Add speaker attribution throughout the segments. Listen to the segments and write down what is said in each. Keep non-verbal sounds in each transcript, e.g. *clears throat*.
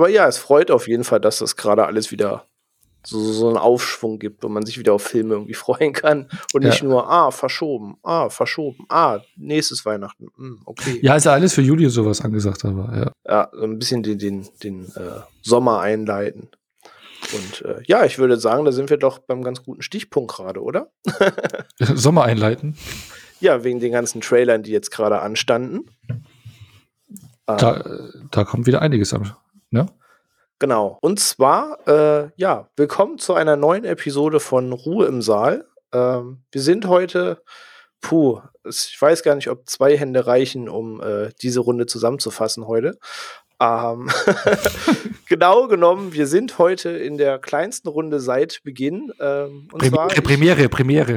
Speaker 1: aber ja, es freut auf jeden Fall, dass das gerade alles wieder so, so einen Aufschwung gibt und man sich wieder auf Filme irgendwie *laughs* freuen kann und nicht nur, ah, verschoben, ah, verschoben, ah, nächstes Weihnachten, hm, okay.
Speaker 2: Ja, ist ja alles für Juli sowas angesagt, aber ja.
Speaker 1: Ja, so ein bisschen den, den, den äh, Sommer einleiten. Und äh, ja, ich würde sagen, da sind wir doch beim ganz guten Stichpunkt gerade, oder? *laughs* *laughs*
Speaker 2: Sommer einleiten?
Speaker 1: Ja, wegen den ganzen Trailern, die jetzt gerade anstanden.
Speaker 2: Da, ähm, da kommt wieder einiges an, ne?
Speaker 1: Genau. Und zwar, äh, ja, willkommen zu einer neuen Episode von Ruhe im Saal. Ähm, wir sind heute, puh, ich weiß gar nicht, ob zwei Hände reichen, um äh, diese Runde zusammenzufassen heute. Ähm, *laughs* genau genommen, wir sind heute in der kleinsten Runde seit Beginn. Ähm,
Speaker 2: und Prem zwar Premiere, ich, Premiere.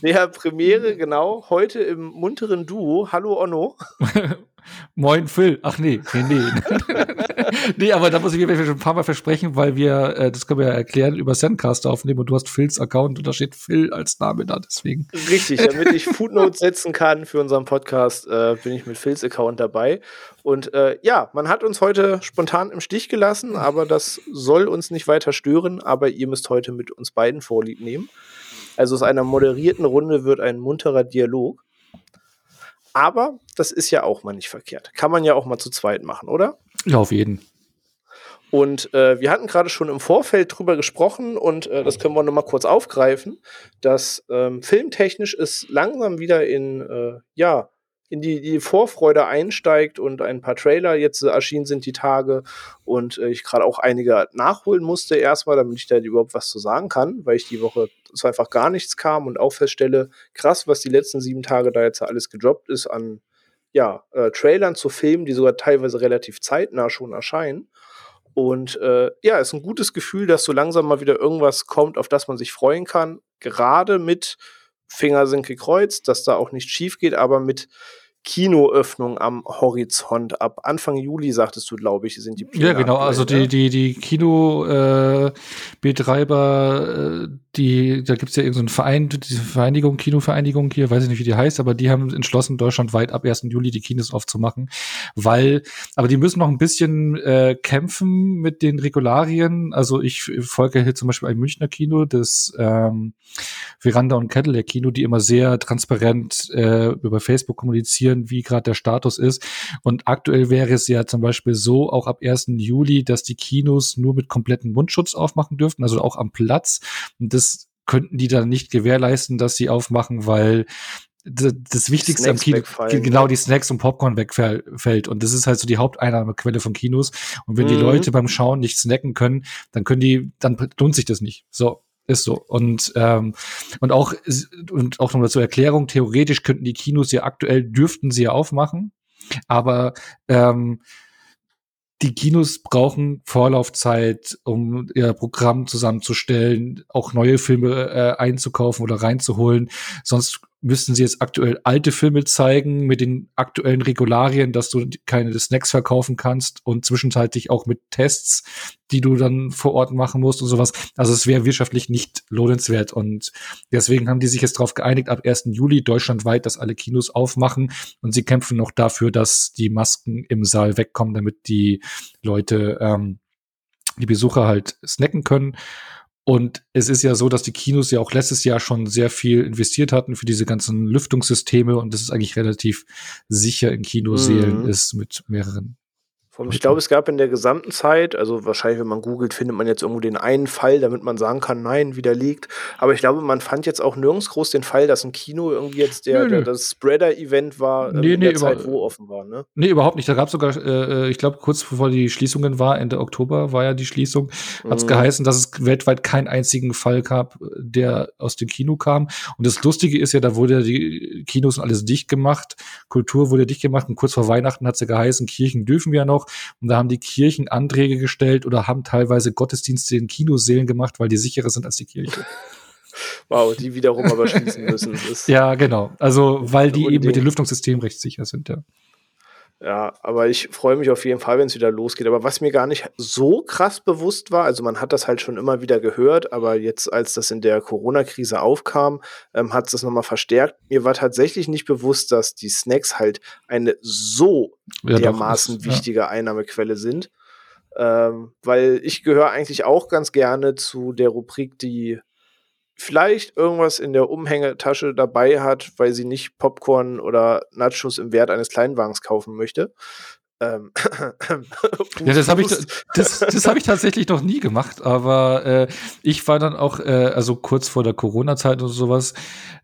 Speaker 1: Ja, Premiere, genau. Heute im munteren Duo. Hallo Onno. *laughs*
Speaker 2: Moin Phil. Ach nee, nee, nee. *laughs* nee, aber da muss ich mir schon ein paar Mal versprechen, weil wir, äh, das können wir ja erklären, über Sendcast aufnehmen und du hast Phils Account und da steht Phil als Name da, deswegen.
Speaker 1: Richtig, damit ich Footnotes setzen kann für unseren Podcast, äh, bin ich mit Phils Account dabei. Und äh, ja, man hat uns heute spontan im Stich gelassen, aber das soll uns nicht weiter stören, aber ihr müsst heute mit uns beiden Vorlieb nehmen. Also aus einer moderierten Runde wird ein munterer Dialog. Aber das ist ja auch mal nicht verkehrt. Kann man ja auch mal zu zweit machen, oder?
Speaker 2: Ja, auf jeden.
Speaker 1: Und äh, wir hatten gerade schon im Vorfeld drüber gesprochen und äh, das können wir noch mal kurz aufgreifen, dass ähm, filmtechnisch es langsam wieder in äh, ja in die, die Vorfreude einsteigt und ein paar Trailer jetzt erschienen sind die Tage und äh, ich gerade auch einige nachholen musste erstmal, damit ich da überhaupt was zu sagen kann, weil ich die Woche so einfach gar nichts kam und auch feststelle, krass, was die letzten sieben Tage da jetzt alles gedroppt ist an ja, äh, Trailern zu Filmen, die sogar teilweise relativ zeitnah schon erscheinen. Und äh, ja, ist ein gutes Gefühl, dass so langsam mal wieder irgendwas kommt, auf das man sich freuen kann. Gerade mit Finger sind gekreuzt, dass da auch nichts schief geht, aber mit Kinoöffnung am Horizont. Ab Anfang Juli, sagtest du, glaube ich, sind die
Speaker 2: Pläne. Ja, genau. Also die, die, die Kino-Betreiber, äh, äh, die, da gibt es ja irgendeinen so Verein, diese Vereinigung, Kinovereinigung hier, weiß ich nicht, wie die heißt, aber die haben entschlossen, deutschlandweit ab 1. Juli die Kinos aufzumachen, weil, aber die müssen noch ein bisschen äh, kämpfen mit den Regularien. Also ich folge hier zum Beispiel ein Münchner Kino, das ähm, Veranda und Cadillac Kino, die immer sehr transparent äh, über Facebook kommunizieren kommunizieren, wie gerade der Status ist. Und aktuell wäre es ja zum Beispiel so, auch ab 1. Juli, dass die Kinos nur mit kompletten Mundschutz aufmachen dürften, also auch am Platz. Und das könnten die dann nicht gewährleisten, dass sie aufmachen, weil das Wichtigste am Kino, genau die Snacks und Popcorn wegfällt. Und das ist halt so die Haupteinnahmequelle von Kinos. Und wenn mhm. die Leute beim Schauen nicht snacken können, dann können die, dann lohnt sich das nicht. So. Ist so. Und, ähm, und auch, und auch nochmal zur Erklärung, theoretisch könnten die Kinos ja aktuell, dürften sie ja aufmachen, aber ähm, die Kinos brauchen Vorlaufzeit, um ihr Programm zusammenzustellen, auch neue Filme äh, einzukaufen oder reinzuholen. Sonst müssten sie jetzt aktuell alte Filme zeigen mit den aktuellen Regularien, dass du keine Snacks verkaufen kannst und zwischenzeitlich auch mit Tests, die du dann vor Ort machen musst und sowas. Also es wäre wirtschaftlich nicht lohnenswert und deswegen haben die sich jetzt darauf geeinigt, ab 1. Juli deutschlandweit, dass alle Kinos aufmachen und sie kämpfen noch dafür, dass die Masken im Saal wegkommen, damit die Leute, ähm, die Besucher halt snacken können. Und es ist ja so, dass die Kinos ja auch letztes Jahr schon sehr viel investiert hatten für diese ganzen Lüftungssysteme und das ist eigentlich relativ sicher in Kinoseelen mhm. ist mit mehreren
Speaker 1: ich glaube, es gab in der gesamten Zeit, also wahrscheinlich, wenn man googelt, findet man jetzt irgendwo den einen Fall, damit man sagen kann, nein, widerlegt. Aber ich glaube, man fand jetzt auch nirgends groß den Fall, dass ein Kino irgendwie jetzt der, der das Spreader-Event war,
Speaker 2: ähm, nee, in der Zeit, wo offen war. Ne? Nee, überhaupt nicht. Da gab es sogar, äh, ich glaube, kurz bevor die Schließungen war, Ende Oktober war ja die Schließung, hat es mhm. geheißen, dass es weltweit keinen einzigen Fall gab, der aus dem Kino kam. Und das Lustige ist ja, da wurde die Kinos alles dicht gemacht, Kultur wurde dicht gemacht und kurz vor Weihnachten hat es ja geheißen, Kirchen dürfen wir noch. Und da haben die Kirchen Anträge gestellt oder haben teilweise Gottesdienste in Kinosälen gemacht, weil die sicherer sind als die Kirche. *laughs*
Speaker 1: Wow, die wiederum aber schließen müssen. *laughs*
Speaker 2: ja, genau. Also, weil die eben mit dem Lüftungssystem recht sicher sind, ja.
Speaker 1: Ja, aber ich freue mich auf jeden Fall, wenn es wieder losgeht. Aber was mir gar nicht so krass bewusst war, also man hat das halt schon immer wieder gehört, aber jetzt, als das in der Corona-Krise aufkam, ähm, hat es das nochmal verstärkt. Mir war tatsächlich nicht bewusst, dass die Snacks halt eine so ja, dermaßen ist, wichtige ja. Einnahmequelle sind. Ähm, weil ich gehöre eigentlich auch ganz gerne zu der Rubrik, die vielleicht irgendwas in der Umhängetasche dabei hat, weil sie nicht Popcorn oder Nachos im Wert eines Kleinwagens kaufen möchte. Ähm, *laughs*
Speaker 2: ja, das habe ich, das, das hab ich tatsächlich noch nie gemacht, aber äh, ich war dann auch, äh, also kurz vor der Corona-Zeit oder sowas,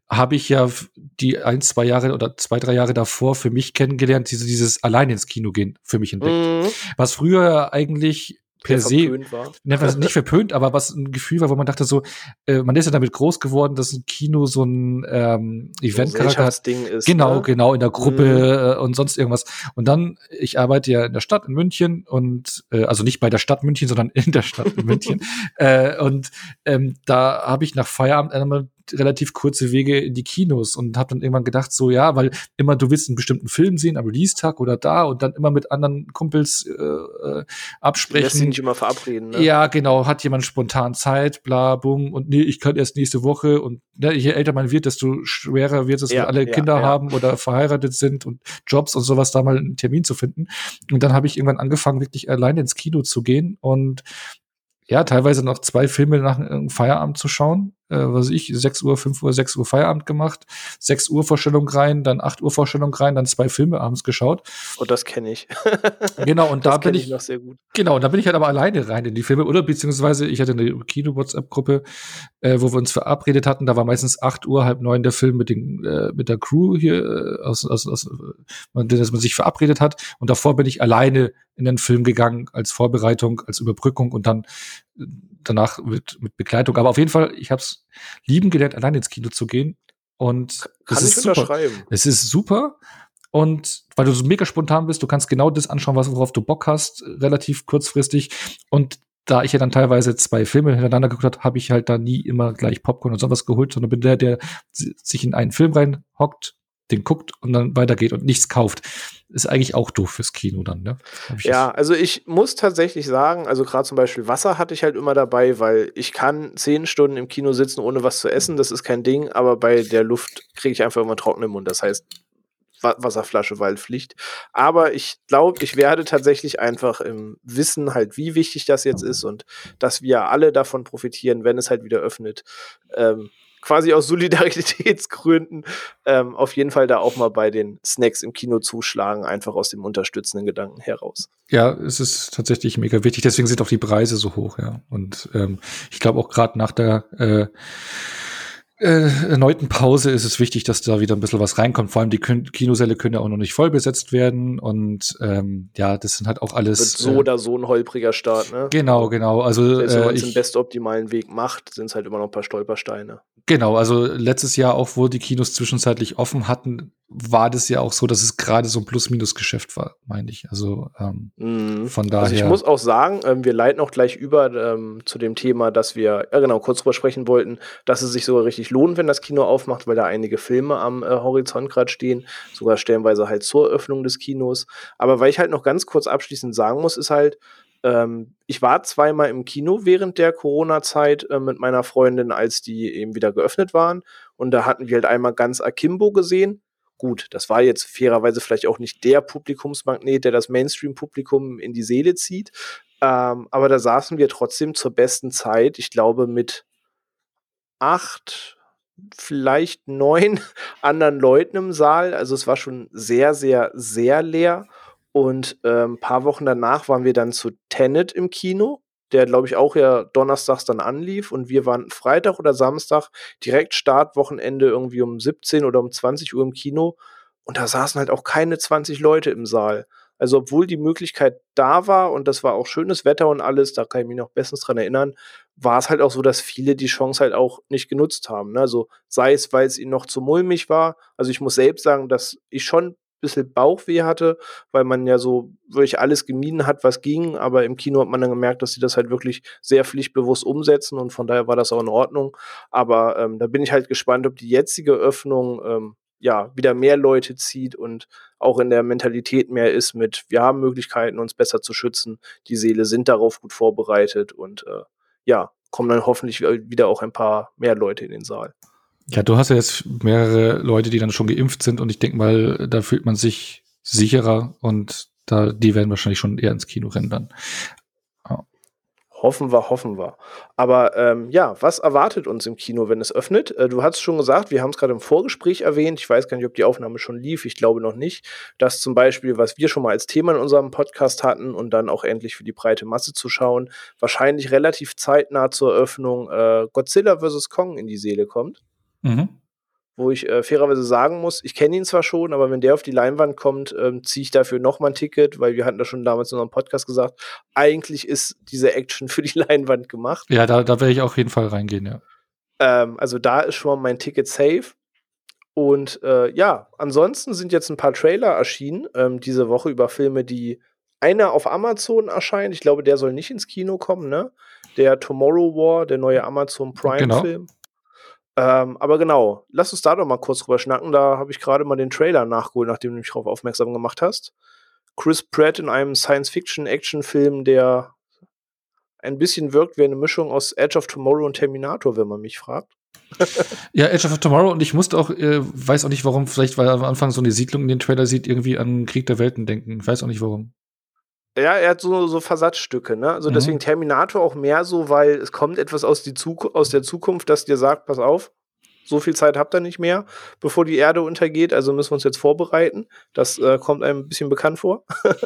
Speaker 2: habe ich ja die ein, zwei Jahre oder zwei, drei Jahre davor für mich kennengelernt, diese, dieses allein ins Kino gehen für mich entdeckt. Mhm. Was früher eigentlich per se war. Ne, nicht verpönt, aber was ein Gefühl war, wo man dachte so, äh, man ist ja damit groß geworden, dass ein Kino so ein ähm, Event-Charakter hat. Ist, genau, ne? genau, in der Gruppe mhm. äh, und sonst irgendwas. Und dann, ich arbeite ja in der Stadt in München und äh, also nicht bei der Stadt München, sondern in der Stadt in München. *laughs* äh, und ähm, da habe ich nach Feierabend einmal relativ kurze Wege in die Kinos und habe dann irgendwann gedacht, so ja, weil immer du willst einen bestimmten Film sehen am Release-Tag oder da und dann immer mit anderen Kumpels äh, äh absprechen. Lässt
Speaker 1: sich nicht immer verabreden, ne?
Speaker 2: Ja, genau, hat jemand spontan Zeit, bla, bumm, und nee, ich kann erst nächste Woche und ne, je älter man wird, desto schwerer wird es, ja, wenn alle ja, Kinder ja. haben oder verheiratet sind und Jobs und sowas, da mal einen Termin zu finden. Und dann habe ich irgendwann angefangen, wirklich alleine ins Kino zu gehen und ja, teilweise noch zwei Filme nach Feierabend zu schauen äh, was ich, 6 Uhr, 5 Uhr, 6 Uhr Feierabend gemacht, 6 Uhr Vorstellung rein, dann 8 Uhr Vorstellung rein, dann zwei Filme abends geschaut.
Speaker 1: Oh, das kenne ich. *laughs*
Speaker 2: genau, und da bin ich,
Speaker 1: ich noch sehr gut.
Speaker 2: Genau, da bin ich halt aber alleine rein in die Filme, oder beziehungsweise ich hatte eine Kino-WhatsApp-Gruppe, äh, wo wir uns verabredet hatten, da war meistens 8 Uhr, halb neun der Film mit, den, äh, mit der Crew hier, äh, aus, aus, aus, äh, dass man sich verabredet hat, und davor bin ich alleine in den Film gegangen als Vorbereitung, als Überbrückung und dann danach mit, mit Begleitung. Aber auf jeden Fall, ich habe es lieben gelernt, allein ins Kino zu gehen. Und
Speaker 1: Kann es ist
Speaker 2: super. Es ist super. Und weil du so mega spontan bist, du kannst genau das anschauen, was, worauf du Bock hast, relativ kurzfristig. Und da ich ja dann teilweise zwei Filme hintereinander geguckt habe, habe ich halt da nie immer gleich Popcorn und sowas geholt, sondern bin der, der sich in einen Film reinhockt, den guckt und dann weitergeht und nichts kauft. Ist eigentlich auch doof fürs Kino dann, ne?
Speaker 1: Ja, also ich muss tatsächlich sagen, also gerade zum Beispiel Wasser hatte ich halt immer dabei, weil ich kann zehn Stunden im Kino sitzen, ohne was zu essen, das ist kein Ding, aber bei der Luft kriege ich einfach immer trockenen Mund. Das heißt, Wasserflasche Waldpflicht. Aber ich glaube, ich werde tatsächlich einfach im Wissen halt, wie wichtig das jetzt ist und dass wir alle davon profitieren, wenn es halt wieder öffnet, ähm, quasi aus Solidaritätsgründen ähm, auf jeden Fall da auch mal bei den Snacks im Kino zuschlagen, einfach aus dem unterstützenden Gedanken heraus.
Speaker 2: Ja, es ist tatsächlich mega wichtig. Deswegen sind auch die Preise so hoch, ja. Und ähm, ich glaube auch gerade nach der äh, äh, erneuten Pause ist es wichtig, dass da wieder ein bisschen was reinkommt. Vor allem die Kinosäle können ja auch noch nicht voll besetzt werden. Und ähm, ja, das sind halt auch alles. Wird
Speaker 1: so äh, oder so ein holpriger Start, ne?
Speaker 2: Genau, genau. Also
Speaker 1: Selbst wenn man es äh, den bestoptimalen Weg macht, sind es halt immer noch ein paar Stolpersteine.
Speaker 2: Genau, also letztes Jahr auch, wo die Kinos zwischenzeitlich offen hatten, war das ja auch so, dass es gerade so ein Plus-Minus-Geschäft war, meine ich. Also ähm, mm. von daher. Also
Speaker 1: ich muss auch sagen, ähm, wir leiten auch gleich über ähm, zu dem Thema, dass wir, ja genau, kurz drüber sprechen wollten, dass es sich sogar richtig lohnt, wenn das Kino aufmacht, weil da einige Filme am äh, Horizont gerade stehen, sogar stellenweise halt zur Öffnung des Kinos. Aber weil ich halt noch ganz kurz abschließend sagen muss, ist halt, ähm, ich war zweimal im Kino während der Corona-Zeit äh, mit meiner Freundin, als die eben wieder geöffnet waren. Und da hatten wir halt einmal ganz Akimbo gesehen. Gut, das war jetzt fairerweise vielleicht auch nicht der Publikumsmagnet, der das Mainstream-Publikum in die Seele zieht. Ähm, aber da saßen wir trotzdem zur besten Zeit, ich glaube, mit acht, vielleicht neun *laughs* anderen Leuten im Saal. Also es war schon sehr, sehr, sehr leer. Und ein ähm, paar Wochen danach waren wir dann zu Tenet im Kino, der, glaube ich, auch ja donnerstags dann anlief. Und wir waren Freitag oder Samstag direkt Startwochenende irgendwie um 17 oder um 20 Uhr im Kino. Und da saßen halt auch keine 20 Leute im Saal. Also, obwohl die Möglichkeit da war und das war auch schönes Wetter und alles, da kann ich mich noch bestens dran erinnern, war es halt auch so, dass viele die Chance halt auch nicht genutzt haben. Ne? Also, sei es, weil es ihnen noch zu mulmig war. Also, ich muss selbst sagen, dass ich schon bisschen Bauchweh hatte, weil man ja so wirklich alles gemieden hat, was ging. Aber im Kino hat man dann gemerkt, dass sie das halt wirklich sehr pflichtbewusst umsetzen und von daher war das auch in Ordnung. Aber ähm, da bin ich halt gespannt, ob die jetzige Öffnung ähm, ja wieder mehr Leute zieht und auch in der Mentalität mehr ist mit, wir haben Möglichkeiten, uns besser zu schützen. Die Seele sind darauf gut vorbereitet und äh, ja, kommen dann hoffentlich wieder auch ein paar mehr Leute in den Saal.
Speaker 2: Ja, du hast ja jetzt mehrere Leute, die dann schon geimpft sind und ich denke mal, da fühlt man sich sicherer und da, die werden wahrscheinlich schon eher ins Kino rennen dann.
Speaker 1: Hoffen wir, hoffen wir. Aber ähm, ja, was erwartet uns im Kino, wenn es öffnet? Äh, du hast schon gesagt, wir haben es gerade im Vorgespräch erwähnt. Ich weiß gar nicht, ob die Aufnahme schon lief. Ich glaube noch nicht. Dass zum Beispiel, was wir schon mal als Thema in unserem Podcast hatten und dann auch endlich für die breite Masse zu schauen, wahrscheinlich relativ zeitnah zur Eröffnung äh, Godzilla vs. Kong in die Seele kommt. Mhm wo ich äh, fairerweise sagen muss, ich kenne ihn zwar schon, aber wenn der auf die Leinwand kommt, ähm, ziehe ich dafür nochmal ein Ticket, weil wir hatten das schon damals in unserem Podcast gesagt, eigentlich ist diese Action für die *laughs* Leinwand gemacht.
Speaker 2: Ja, da, da werde ich auch auf jeden Fall reingehen, ja.
Speaker 1: Ähm, also da ist schon mal mein Ticket safe. Und äh, ja, ansonsten sind jetzt ein paar Trailer erschienen ähm, diese Woche über Filme, die einer auf Amazon erscheint. Ich glaube, der soll nicht ins Kino kommen, ne? Der Tomorrow War, der neue Amazon Prime-Film. Genau. Ähm, aber genau, lass uns da doch mal kurz drüber schnacken. Da habe ich gerade mal den Trailer nachgeholt, nachdem du mich darauf aufmerksam gemacht hast. Chris Pratt in einem Science-Fiction-Action-Film, der ein bisschen wirkt wie eine Mischung aus Edge of Tomorrow und Terminator, wenn man mich fragt. *laughs*
Speaker 2: ja, Edge of Tomorrow und ich musste auch, äh, weiß auch nicht warum, vielleicht weil er am Anfang so eine Siedlung in den Trailer sieht, irgendwie an Krieg der Welten denken. Ich weiß auch nicht warum.
Speaker 1: Ja, er hat so, so Versatzstücke, ne? Also mhm. deswegen Terminator auch mehr so, weil es kommt etwas aus, die aus der Zukunft, das dir sagt, pass auf, so viel Zeit habt ihr nicht mehr, bevor die Erde untergeht, also müssen wir uns jetzt vorbereiten. Das äh, kommt einem ein bisschen bekannt vor. *laughs*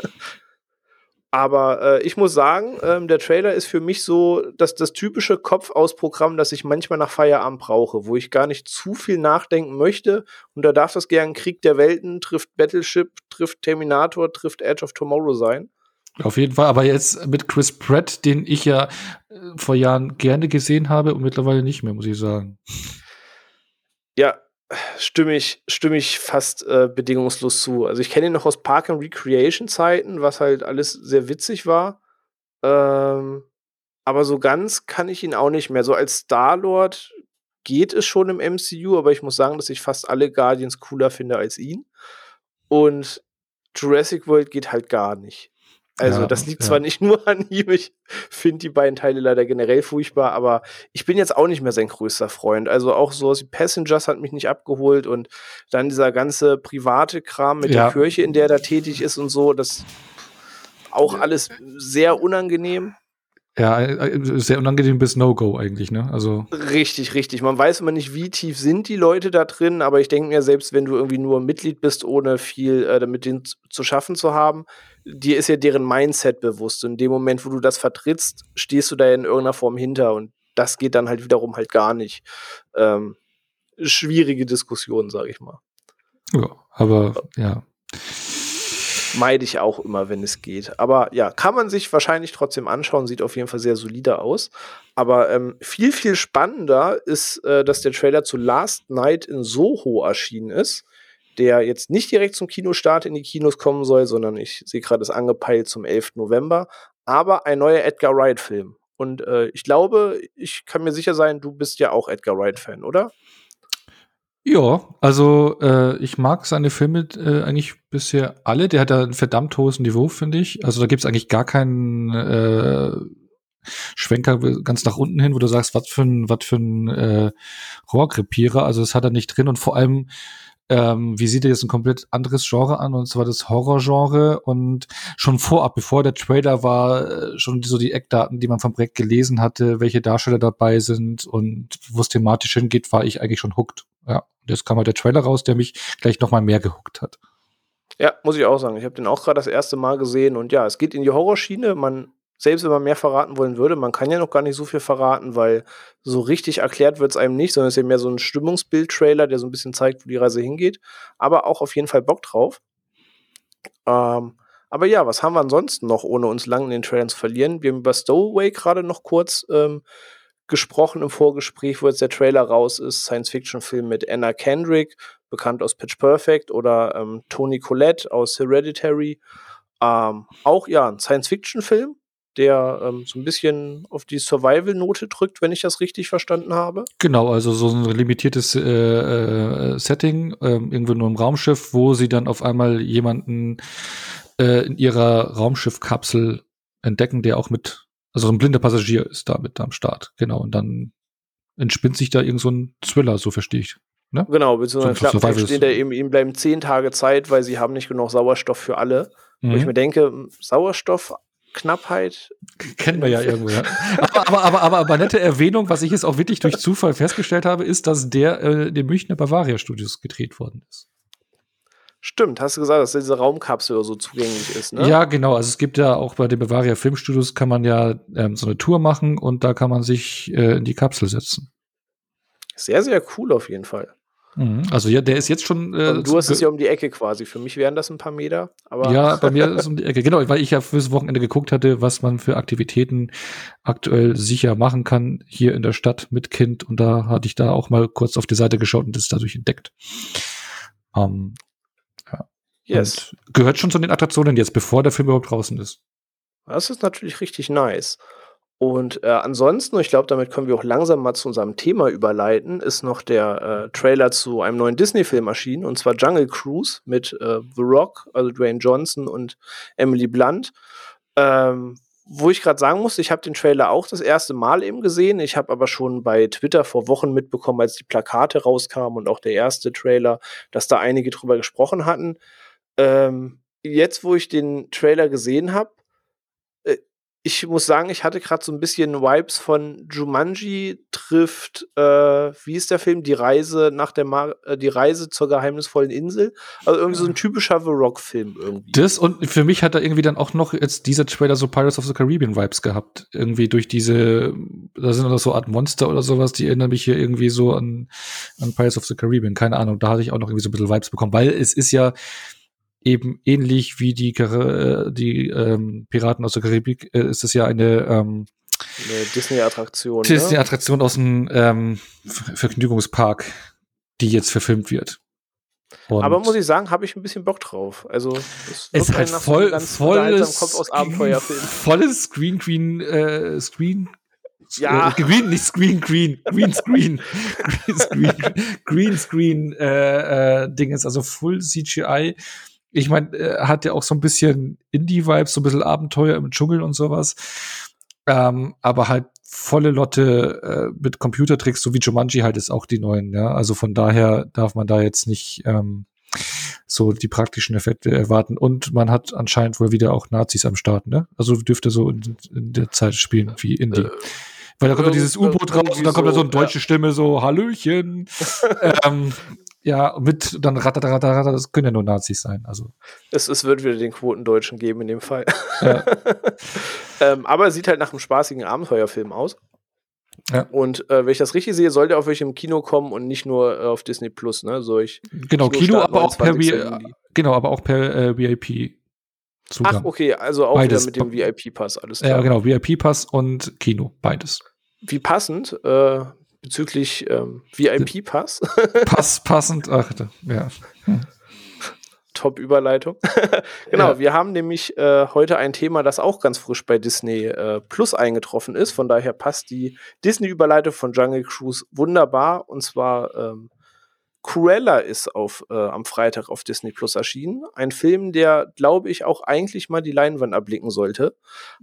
Speaker 1: Aber äh, ich muss sagen, ähm, der Trailer ist für mich so dass das typische Kopf-aus-Programm, das ich manchmal nach Feierabend brauche, wo ich gar nicht zu viel nachdenken möchte. Und da darf das gern Krieg der Welten, trifft Battleship, trifft Terminator, trifft Edge of Tomorrow sein.
Speaker 2: Auf jeden Fall, aber jetzt mit Chris Pratt, den ich ja äh, vor Jahren gerne gesehen habe und mittlerweile nicht mehr, muss ich sagen.
Speaker 1: Ja, stimme ich, stimme ich fast äh, bedingungslos zu. Also ich kenne ihn noch aus Park and Recreation Zeiten, was halt alles sehr witzig war. Ähm, aber so ganz kann ich ihn auch nicht mehr. So als Star-Lord geht es schon im MCU, aber ich muss sagen, dass ich fast alle Guardians cooler finde als ihn. Und Jurassic World geht halt gar nicht. Also, ja, das liegt ja. zwar nicht nur an ihm, ich finde die beiden Teile leider generell furchtbar, aber ich bin jetzt auch nicht mehr sein größter Freund. Also, auch so wie Passengers hat mich nicht abgeholt und dann dieser ganze private Kram mit ja. der Kirche, in der er da tätig ist und so, das auch alles sehr unangenehm.
Speaker 2: Ja, äh, äh, sehr unangenehm bis No-Go eigentlich, ne? Also.
Speaker 1: Richtig, richtig. Man weiß immer nicht, wie tief sind die Leute da drin, aber ich denke mir, selbst wenn du irgendwie nur Mitglied bist, ohne viel äh, damit denen zu schaffen zu haben, dir ist ja deren Mindset bewusst. Und in dem Moment, wo du das vertrittst, stehst du da in irgendeiner Form hinter. Und das geht dann halt wiederum halt gar nicht. Ähm, schwierige Diskussion, sage ich mal.
Speaker 2: Ja, aber ja
Speaker 1: meide ich auch immer, wenn es geht. Aber ja, kann man sich wahrscheinlich trotzdem anschauen, sieht auf jeden Fall sehr solide aus. Aber ähm, viel, viel spannender ist, äh, dass der Trailer zu Last Night in Soho erschienen ist, der jetzt nicht direkt zum Kinostart in die Kinos kommen soll, sondern ich sehe gerade, es angepeilt zum 11. November, aber ein neuer Edgar Wright-Film. Und äh, ich glaube, ich kann mir sicher sein, du bist ja auch Edgar Wright-Fan, oder?
Speaker 2: Ja, also äh, ich mag seine Filme äh, eigentlich bisher alle. Der hat da ein verdammt hohes Niveau, finde ich. Also da gibt's eigentlich gar keinen äh, Schwenker ganz nach unten hin, wo du sagst, was für ein, was für ein äh, Rohrkrepierer. Also das hat er nicht drin und vor allem ähm, wie sieht er jetzt ein komplett anderes Genre an, und zwar das Horrorgenre. Und schon vorab, bevor der Trailer war, äh, schon so die Eckdaten, die man vom Projekt gelesen hatte, welche Darsteller dabei sind und wo es thematisch hingeht, war ich eigentlich schon hooked. Ja, und jetzt kam halt der Trailer raus, der mich gleich noch mal mehr gehuckt hat.
Speaker 1: Ja, muss ich auch sagen. Ich habe den auch gerade das erste Mal gesehen und ja, es geht in die Horrorschiene. Man selbst wenn man mehr verraten wollen würde, man kann ja noch gar nicht so viel verraten, weil so richtig erklärt wird es einem nicht, sondern es ist ja mehr so ein Stimmungsbild-Trailer, der so ein bisschen zeigt, wo die Reise hingeht. Aber auch auf jeden Fall Bock drauf. Ähm, aber ja, was haben wir ansonsten noch, ohne uns lang in den Trailern zu verlieren? Wir haben über Stowaway gerade noch kurz ähm, gesprochen im Vorgespräch, wo jetzt der Trailer raus ist. Science-Fiction-Film mit Anna Kendrick, bekannt aus Pitch Perfect, oder ähm, Tony Collette aus Hereditary. Ähm, auch ja, ein Science-Fiction-Film, der ähm, so ein bisschen auf die Survival-Note drückt, wenn ich das richtig verstanden habe.
Speaker 2: Genau, also so ein limitiertes äh, äh, Setting, äh, irgendwo nur im Raumschiff, wo sie dann auf einmal jemanden äh, in ihrer Raumschiffkapsel entdecken, der auch mit, also ein blinder Passagier ist da mit am Start. Genau, und dann entspinnt sich da irgend so ein Thriller, so verstehe ich. Ne?
Speaker 1: Genau, beziehungsweise so steht da eben, ihm bleiben zehn Tage Zeit, weil sie haben nicht genug Sauerstoff für alle. Mhm. Wo ich mhm. mir denke, Sauerstoff Knappheit.
Speaker 2: Kennen wir ja *laughs* irgendwo, ja. Aber, aber, aber, aber, aber nette Erwähnung, was ich jetzt auch wirklich durch Zufall festgestellt habe, ist, dass der äh, in den Münchner Bavaria Studios gedreht worden ist.
Speaker 1: Stimmt, hast du gesagt, dass diese Raumkapsel so zugänglich ist, ne?
Speaker 2: Ja, genau. Also es gibt ja auch bei den Bavaria Filmstudios kann man ja ähm, so eine Tour machen und da kann man sich äh, in die Kapsel setzen.
Speaker 1: Sehr, sehr cool auf jeden Fall.
Speaker 2: Mhm. Also ja, der ist jetzt schon.
Speaker 1: Äh, du hast es ja um die Ecke quasi. Für mich wären das ein paar Meter. Aber
Speaker 2: ja, bei mir *laughs* ist es um die Ecke. Genau, weil ich ja fürs Wochenende geguckt hatte, was man für Aktivitäten aktuell sicher machen kann hier in der Stadt mit Kind. Und da hatte ich da auch mal kurz auf die Seite geschaut und das dadurch entdeckt. Ähm, Yes. Und gehört schon zu den Attraktionen jetzt, bevor der Film überhaupt draußen ist.
Speaker 1: Das ist natürlich richtig nice. Und äh, ansonsten, ich glaube, damit können wir auch langsam mal zu unserem Thema überleiten, ist noch der äh, Trailer zu einem neuen Disney-Film erschienen, und zwar Jungle Cruise mit äh, The Rock, also Dwayne Johnson und Emily Blunt. Ähm, wo ich gerade sagen muss, ich habe den Trailer auch das erste Mal eben gesehen. Ich habe aber schon bei Twitter vor Wochen mitbekommen, als die Plakate rauskamen und auch der erste Trailer, dass da einige drüber gesprochen hatten. Ähm, jetzt, wo ich den Trailer gesehen habe, ich muss sagen, ich hatte gerade so ein bisschen Vibes von Jumanji trifft, äh, wie ist der Film? Die Reise nach der Mar äh, die Reise zur geheimnisvollen Insel. Also irgendwie so ein typischer The Rock-Film irgendwie.
Speaker 2: Das und für mich hat er irgendwie dann auch noch jetzt dieser Trailer so Pirates of the Caribbean Vibes gehabt. Irgendwie durch diese, da sind noch so Art Monster oder sowas, die erinnern mich hier irgendwie so an, an Pirates of the Caribbean. Keine Ahnung, da hatte ich auch noch irgendwie so ein bisschen Vibes bekommen, weil es ist ja, eben ähnlich wie die, äh, die ähm, Piraten aus der Karibik äh, ist es ja eine, ähm,
Speaker 1: eine Disney-Attraktion.
Speaker 2: Disney-Attraktion ne? aus dem ähm, Vergnügungspark, die jetzt verfilmt wird.
Speaker 1: Und Aber muss ich sagen, habe ich ein bisschen Bock drauf. Also
Speaker 2: es ist halt voll, ganz volles, kommt aus Abenteuerfilm. Volles Screen Green äh, Screen
Speaker 1: ja.
Speaker 2: Äh, green, nicht Screen Green, Green Screen, *laughs* Green Screen, Green Screen äh, äh, Ding ist also Full CGI ich meine, er hat ja auch so ein bisschen Indie-Vibes, so ein bisschen Abenteuer im Dschungel und sowas. Ähm, aber halt volle Lotte äh, mit Computertricks, so wie Jumanji halt ist auch die neuen, ja. Also von daher darf man da jetzt nicht ähm, so die praktischen Effekte erwarten. Und man hat anscheinend wohl wieder auch Nazis am Start, ne? Also dürfte so in, in der Zeit spielen wie Indie. Äh, Weil da kommt ja dieses U-Boot raus und dann kommt da so eine deutsche ja. Stimme, so Hallöchen. *laughs* ähm, ja, mit dann ratter, ratter, ratter, das können ja nur Nazis sein. Also.
Speaker 1: Es, es wird wieder den Quotendeutschen geben in dem Fall. Ja. *laughs* ähm, aber es sieht halt nach einem spaßigen Abenteuerfilm aus. Ja. Und äh, wenn ich das richtig sehe, soll der auf euch im Kino kommen und nicht nur äh, auf Disney Plus, ne? Soll ich
Speaker 2: genau, Kino, aber auch per genau, aber auch per äh, VIP.
Speaker 1: Zugang. Ach, okay, also auch beides. wieder mit dem VIP-Pass, alles klar.
Speaker 2: Ja, genau, VIP-Pass und Kino, beides.
Speaker 1: Wie passend, äh, bezüglich ähm, VIP-Pass. *laughs*
Speaker 2: Pass passend, ach, ja. Hm.
Speaker 1: Top-Überleitung. *laughs* genau, ja. wir haben nämlich äh, heute ein Thema, das auch ganz frisch bei Disney äh, Plus eingetroffen ist. Von daher passt die Disney-Überleitung von Jungle Cruise wunderbar. Und zwar ähm, Cruella ist auf, äh, am Freitag auf Disney Plus erschienen. Ein Film, der, glaube ich, auch eigentlich mal die Leinwand erblicken sollte.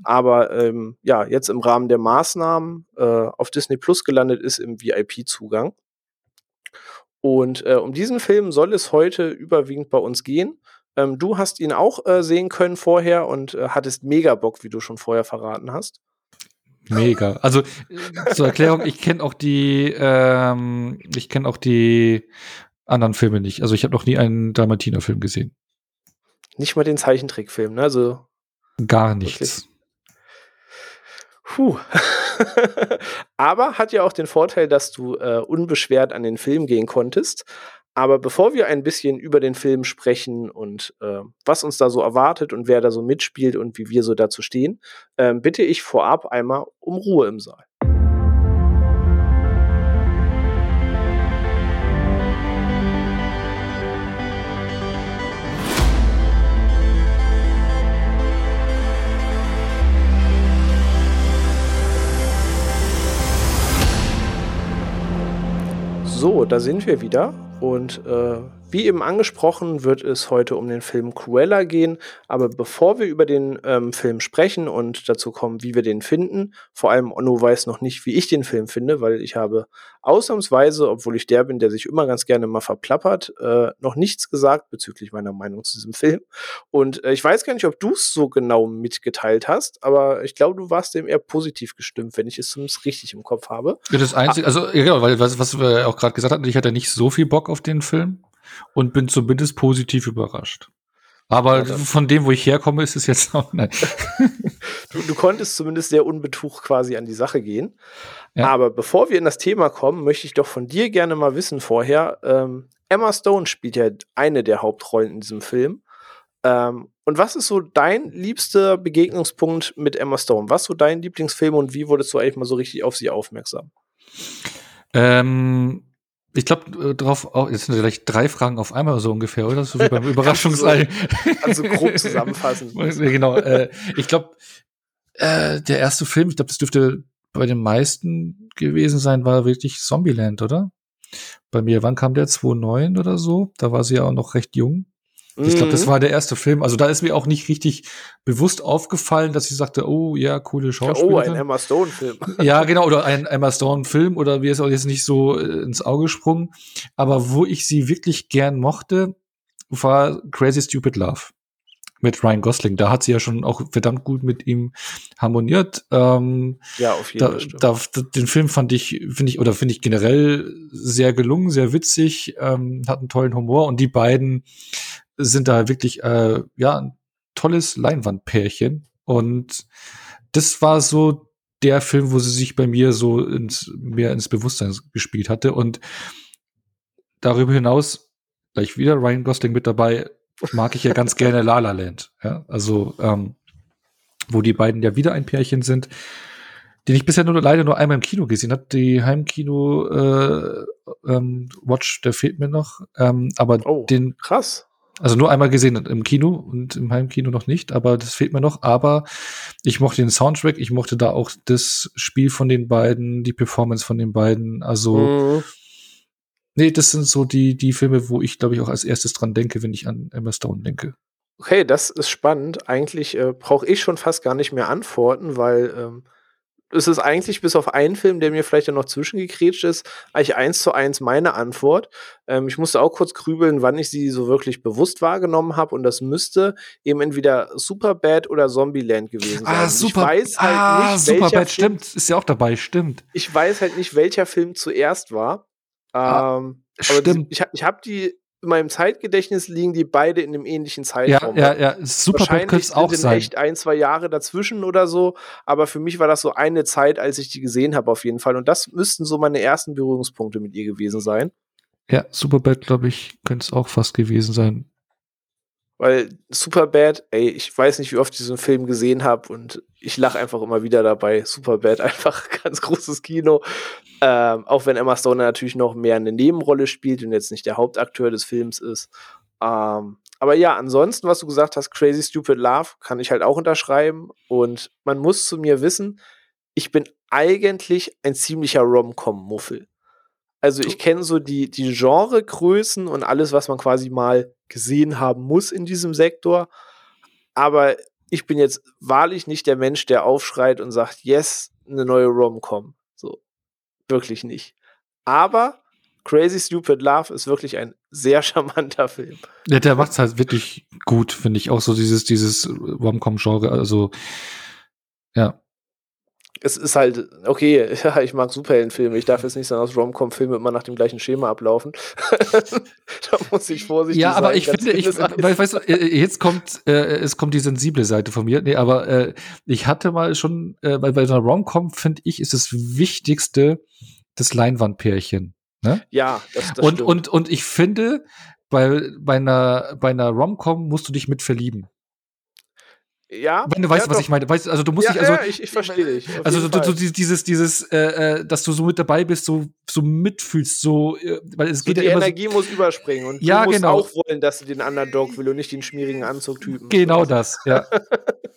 Speaker 1: Aber ähm, ja, jetzt im Rahmen der Maßnahmen äh, auf Disney Plus gelandet ist im VIP-Zugang. Und äh, um diesen Film soll es heute überwiegend bei uns gehen. Ähm, du hast ihn auch äh, sehen können vorher und äh, hattest mega Bock, wie du schon vorher verraten hast.
Speaker 2: Mega. Also zur Erklärung, ich kenne auch die, ähm, ich kenne auch die anderen Filme nicht. Also ich habe noch nie einen Dalmatiner-Film gesehen.
Speaker 1: Nicht mal den Zeichentrickfilm, ne? Also
Speaker 2: gar nichts.
Speaker 1: Puh. *laughs* Aber hat ja auch den Vorteil, dass du äh, unbeschwert an den Film gehen konntest. Aber bevor wir ein bisschen über den Film sprechen und äh, was uns da so erwartet und wer da so mitspielt und wie wir so dazu stehen, äh, bitte ich vorab einmal um Ruhe im Saal. So, da sind wir wieder. Und äh, wie eben angesprochen, wird es heute um den Film Cruella gehen. Aber bevor wir über den ähm, Film sprechen und dazu kommen, wie wir den finden, vor allem Onno weiß noch nicht, wie ich den Film finde, weil ich habe ausnahmsweise, obwohl ich der bin, der sich immer ganz gerne mal verplappert, äh, noch nichts gesagt bezüglich meiner Meinung zu diesem Film. Und äh, ich weiß gar nicht, ob du es so genau mitgeteilt hast, aber ich glaube, du warst dem eher positiv gestimmt, wenn ich es zumindest richtig im Kopf habe.
Speaker 2: Das Einzige, also ja, genau, weil was, was wir auch gerade gesagt hatten, ich hatte nicht so viel Bock auf den Film und bin zumindest positiv überrascht. Aber ja, von dem, wo ich herkomme, ist es jetzt *laughs* auch nein.
Speaker 1: du, du, konntest zumindest sehr unbetucht quasi an die Sache gehen. Ja. Aber bevor wir in das Thema kommen, möchte ich doch von dir gerne mal wissen vorher. Ähm, Emma Stone spielt ja eine der Hauptrollen in diesem Film. Ähm, und was ist so dein liebster Begegnungspunkt mit Emma Stone? Was so dein Lieblingsfilm und wie wurdest du eigentlich mal so richtig auf sie aufmerksam?
Speaker 2: Ähm, ich glaube, äh, darauf auch, jetzt sind vielleicht drei Fragen auf einmal so ungefähr, oder? So wie beim *laughs* Überraschungsei.
Speaker 1: also grob zusammenfassen. *laughs*
Speaker 2: genau. Äh, ich glaube, äh, der erste Film, ich glaube, das dürfte bei den meisten gewesen sein, war wirklich Zombieland, oder? Bei mir, wann kam der? 2009 oder so? Da war sie ja auch noch recht jung. Ich glaube, das mhm. war der erste Film. Also da ist mir auch nicht richtig bewusst aufgefallen, dass ich sagte, oh ja, coole Schauspieler.
Speaker 1: Oh, ein Emma Stone-Film. *laughs*
Speaker 2: ja, genau, oder ein Emma Stone-Film oder wie es auch jetzt nicht so äh, ins Auge gesprungen. Aber wo ich sie wirklich gern mochte, war Crazy Stupid Love mit Ryan Gosling. Da hat sie ja schon auch verdammt gut mit ihm harmoniert. Ähm,
Speaker 1: ja, auf jeden
Speaker 2: Fall. Da, da, den Film fand ich, finde ich, oder finde ich generell sehr gelungen, sehr witzig, ähm, hat einen tollen Humor und die beiden sind da wirklich äh, ja ein tolles Leinwandpärchen und das war so der Film, wo sie sich bei mir so ins, mehr ins Bewusstsein gespielt hatte und darüber hinaus gleich wieder Ryan Gosling mit dabei mag ich ja ganz *laughs* gerne La La Land ja also ähm, wo die beiden ja wieder ein Pärchen sind den ich bisher nur leider nur einmal im Kino gesehen habe. Die Heimkino äh, ähm, Watch, der fehlt mir noch. Ähm, aber oh, den
Speaker 1: krass.
Speaker 2: Also nur einmal gesehen im Kino und im Heimkino noch nicht, aber das fehlt mir noch. Aber ich mochte den Soundtrack, ich mochte da auch das Spiel von den beiden, die Performance von den beiden. Also, mhm. nee, das sind so die, die Filme, wo ich, glaube ich, auch als erstes dran denke, wenn ich an Emma Stone denke.
Speaker 1: Okay, das ist spannend. Eigentlich äh, brauche ich schon fast gar nicht mehr antworten, weil ähm, es ist eigentlich bis auf einen Film, der mir vielleicht ja noch zwischengekrätscht ist, eigentlich eins zu eins meine Antwort. Ähm, ich musste auch kurz grübeln, wann ich sie so wirklich bewusst wahrgenommen habe und das müsste eben entweder Superbad oder Zombieland gewesen sein.
Speaker 2: Ah, super, ich weiß halt ah, nicht, Superbad, Film, stimmt, ist ja auch dabei, stimmt.
Speaker 1: Ich weiß halt nicht, welcher Film zuerst war. Ah, ähm, stimmt. ich, ich habe die in meinem Zeitgedächtnis liegen die beide in einem ähnlichen Zeitraum.
Speaker 2: Ja, ja, ja. Super könnte es auch sein.
Speaker 1: echt ein, zwei Jahre dazwischen oder so. Aber für mich war das so eine Zeit, als ich die gesehen habe, auf jeden Fall. Und das müssten so meine ersten Berührungspunkte mit ihr gewesen sein.
Speaker 2: Ja, Superbad, glaube ich, könnte es auch fast gewesen sein.
Speaker 1: Weil Superbad, ey, ich weiß nicht, wie oft ich diesen Film gesehen habe und ich lache einfach immer wieder dabei. Superbad, *laughs* einfach ganz großes Kino. Ähm, auch wenn Emma Stone natürlich noch mehr eine Nebenrolle spielt und jetzt nicht der Hauptakteur des Films ist. Ähm, aber ja, ansonsten, was du gesagt hast, Crazy Stupid Love, kann ich halt auch unterschreiben. Und man muss zu mir wissen, ich bin eigentlich ein ziemlicher Rom-Com-Muffel. Also ich kenne so die, die Genregrößen und alles, was man quasi mal gesehen haben muss in diesem Sektor. Aber ich bin jetzt wahrlich nicht der Mensch, der aufschreit und sagt, yes, eine neue Rom-Com. So, wirklich nicht. Aber Crazy Stupid Love ist wirklich ein sehr *laughs* charmanter Film.
Speaker 2: Ja, der macht's halt wirklich gut, finde ich. Auch so dieses, dieses Rom-Com-Genre. Also, ja
Speaker 1: es ist halt, okay, *laughs* ja, ich mag Superheldenfilme. Ich darf jetzt nicht sagen, dass Rom-Com-Filme immer nach dem gleichen Schema ablaufen. *laughs* da muss ich vorsichtig
Speaker 2: sein. Ja, aber ich finde, ich, weißt du, äh, jetzt kommt, äh, es kommt die sensible Seite von mir. Nee, aber äh, ich hatte mal schon, äh, bei, bei so einer Rom-Com, finde ich, ist das Wichtigste das Leinwandpärchen. Ne?
Speaker 1: Ja, das,
Speaker 2: das und, stimmt. Und, und ich finde, bei, bei einer, bei einer Rom-Com musst du dich mit verlieben.
Speaker 1: Ja.
Speaker 2: Wenn du weißt,
Speaker 1: ja,
Speaker 2: was ich meine. Weißt, also du musst ja, dich, also.
Speaker 1: Ja, ich, ich verstehe dich.
Speaker 2: Also du, du, dieses, dieses, äh, äh, dass du so mit dabei bist, so, so mitfühlst, so, äh, weil es so geht
Speaker 1: die
Speaker 2: ja
Speaker 1: immer. Die Energie so, muss überspringen und
Speaker 2: ja,
Speaker 1: du musst
Speaker 2: genau.
Speaker 1: auch wollen, dass du den Underdog will und nicht den schmierigen Anzugtypen.
Speaker 2: Genau das, ja.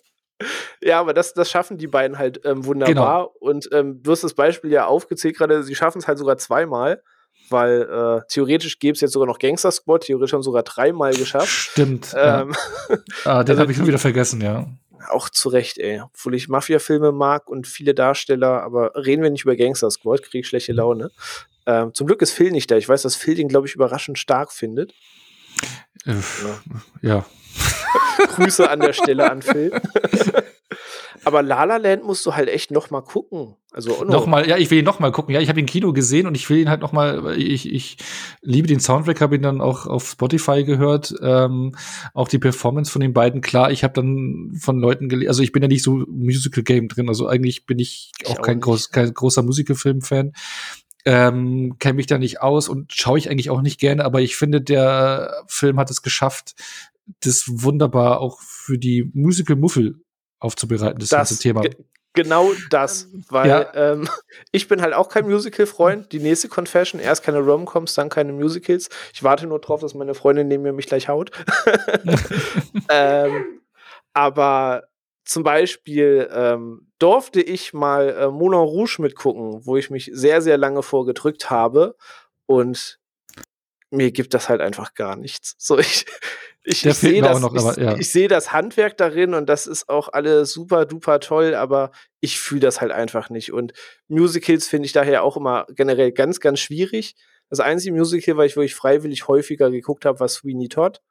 Speaker 2: *laughs*
Speaker 1: ja, aber das, das schaffen die beiden halt ähm, wunderbar. Genau. Und ähm, du hast das Beispiel ja aufgezählt gerade, sie schaffen es halt sogar zweimal. Weil äh, theoretisch gäbe es jetzt sogar noch Gangster Squad, theoretisch haben sogar dreimal geschafft.
Speaker 2: Stimmt. Ähm, ja. *laughs* ah, den also habe ich schon wieder vergessen, ja.
Speaker 1: Auch zu Recht, ey. Obwohl ich Mafia-Filme mag und viele Darsteller, aber reden wir nicht über Gangster Squad, krieg ich schlechte Laune. Ähm, zum Glück ist Phil nicht da. Ich weiß, dass Phil den, glaube ich, überraschend stark findet.
Speaker 2: Äh, ja. ja. *laughs*
Speaker 1: Grüße an der Stelle an Phil. *laughs* Aber La La Land musst du halt echt noch mal gucken. Also
Speaker 2: noch mal, ja, ich will ihn noch mal gucken. Ja, ich habe ihn im Kino gesehen und ich will ihn halt noch mal. Ich, ich liebe den Soundtrack, habe ihn dann auch auf Spotify gehört. Ähm, auch die Performance von den beiden. Klar, ich habe dann von Leuten gelesen. Also ich bin ja nicht so Musical Game drin. Also eigentlich bin ich, ich auch, kein, groß, kein großer Musical-Film-Fan. Ähm, kenne mich da nicht aus und schaue ich eigentlich auch nicht gerne. Aber ich finde, der Film hat es geschafft, das wunderbar auch für die Musical-Muffel aufzubereiten, das, das ganze Thema.
Speaker 1: Genau das, weil ja. ähm, *laughs* ich bin halt auch kein Musical-Freund. Die nächste Confession, erst keine Rom-Coms, dann keine Musicals. Ich warte nur drauf, dass meine Freundin neben mir mich gleich haut. *laughs* ähm, aber zum Beispiel ähm, durfte ich mal äh, Moulin Rouge mitgucken, wo ich mich sehr, sehr lange vorgedrückt habe. Und mir gibt das halt einfach gar nichts. So, ich, ich, ich sehe das, noch, aber, ja. ich, ich sehe das Handwerk darin und das ist auch alles super duper toll, aber ich fühle das halt einfach nicht. Und Musicals finde ich daher auch immer generell ganz, ganz schwierig. Das einzige Musical, weil ich wirklich freiwillig häufiger geguckt habe, war Sweeney Todd.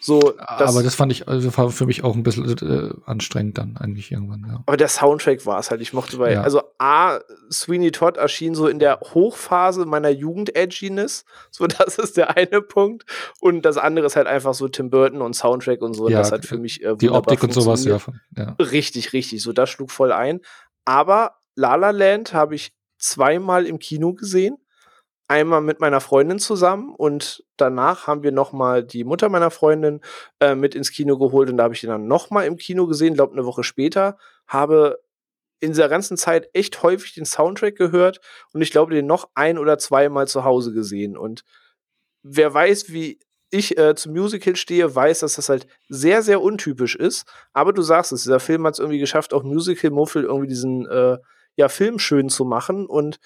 Speaker 1: So,
Speaker 2: aber das fand ich also war für mich auch ein bisschen äh, anstrengend dann eigentlich irgendwann. Ja.
Speaker 1: Aber der Soundtrack war es halt. Ich mochte bei, ja. also A, Sweeney Todd erschien so in der Hochphase meiner Jugend-Edginess. *laughs* So, das ist der eine Punkt. Und das andere ist halt einfach so Tim Burton und Soundtrack und so. Ja, das hat für mich
Speaker 2: äh, die Optik und sowas, ja,
Speaker 1: ja. Richtig, richtig. So, das schlug voll ein. Aber La La Land habe ich zweimal im Kino gesehen einmal mit meiner Freundin zusammen und danach haben wir noch mal die Mutter meiner Freundin äh, mit ins Kino geholt und da habe ich den dann noch mal im Kino gesehen, glaube eine Woche später, habe in dieser ganzen Zeit echt häufig den Soundtrack gehört und ich glaube den noch ein oder zweimal zu Hause gesehen und wer weiß, wie ich äh, zum Musical stehe, weiß, dass das halt sehr, sehr untypisch ist. Aber du sagst es, dieser Film hat es irgendwie geschafft, auch Musical-Muffel irgendwie diesen äh, ja, Film schön zu machen. Und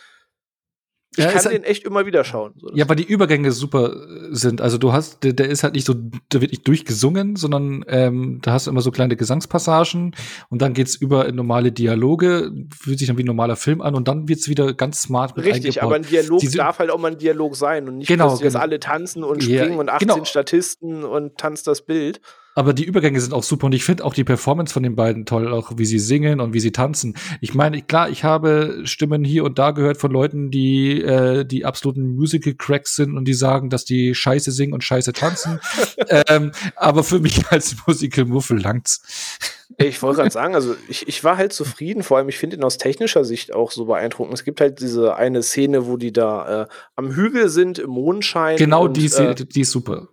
Speaker 1: ich ja, kann den echt immer wieder schauen.
Speaker 2: So ja, weil die Übergänge super äh, sind. Also du hast, der, der ist halt nicht so, der wird nicht durchgesungen, sondern ähm, da hast du immer so kleine Gesangspassagen und dann geht's über in normale Dialoge, fühlt sich dann wie ein normaler Film an und dann wird's wieder ganz smart
Speaker 1: mit Richtig, eingebaut. aber ein Dialog Diese, darf halt auch mal ein Dialog sein und nicht, genau, dass genau. alle tanzen und springen ja, und 18 genau. Statisten und tanzt das Bild.
Speaker 2: Aber die Übergänge sind auch super und ich finde auch die Performance von den beiden toll, auch wie sie singen und wie sie tanzen. Ich meine, klar, ich habe Stimmen hier und da gehört von Leuten, die äh, die absoluten Musical Cracks sind und die sagen, dass die Scheiße singen und Scheiße tanzen. *laughs* ähm, aber für mich als Musical Muffel langt's.
Speaker 1: Ich wollte gerade sagen, also ich, ich war halt zufrieden, vor allem ich finde ihn aus technischer Sicht auch so beeindruckend. Es gibt halt diese eine Szene, wo die da äh, am Hügel sind im Mondschein.
Speaker 2: Genau, und, die, äh, die ist super.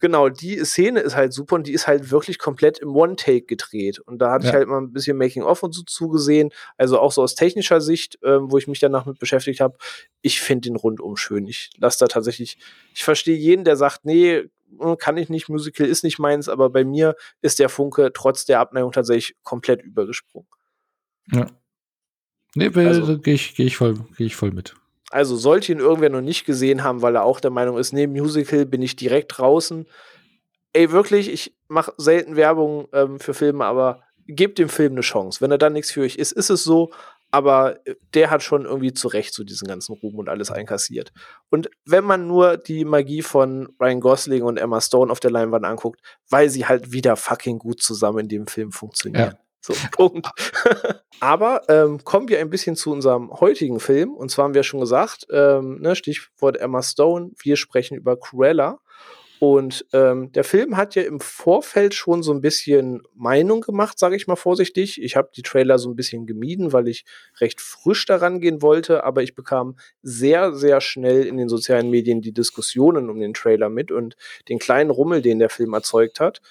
Speaker 1: Genau, die Szene ist halt super und die ist halt wirklich komplett im One-Take gedreht. Und da hatte ja. ich halt mal ein bisschen Making-of und so zugesehen. Also auch so aus technischer Sicht, ähm, wo ich mich danach mit beschäftigt habe. Ich finde den rundum schön. Ich lasse da tatsächlich, ich verstehe jeden, der sagt, nee, hm, kann ich nicht, Musical ist nicht meins, aber bei mir ist der Funke trotz der Abneigung tatsächlich komplett übergesprungen.
Speaker 2: Ja. Nee, also, gehe ich, geh ich, voll, geh ich voll mit.
Speaker 1: Also sollte ihn irgendwer noch nicht gesehen haben, weil er auch der Meinung ist, neben Musical bin ich direkt draußen. Ey, wirklich, ich mache selten Werbung ähm, für Filme, aber gebt dem Film eine Chance. Wenn er dann nichts für euch ist, ist es so. Aber äh, der hat schon irgendwie zu Recht so diesen ganzen Ruhm und alles einkassiert. Und wenn man nur die Magie von Ryan Gosling und Emma Stone auf der Leinwand anguckt, weil sie halt wieder fucking gut zusammen in dem Film funktionieren. Ja. So, *laughs* Punkt. Aber ähm, kommen wir ein bisschen zu unserem heutigen Film. Und zwar haben wir schon gesagt, ähm, ne, Stichwort Emma Stone, wir sprechen über Cruella. Und ähm, der Film hat ja im Vorfeld schon so ein bisschen Meinung gemacht, sage ich mal vorsichtig. Ich habe die Trailer so ein bisschen gemieden, weil ich recht frisch daran gehen wollte, aber ich bekam sehr, sehr schnell in den sozialen Medien die Diskussionen um den Trailer mit und den kleinen Rummel, den der Film erzeugt hat.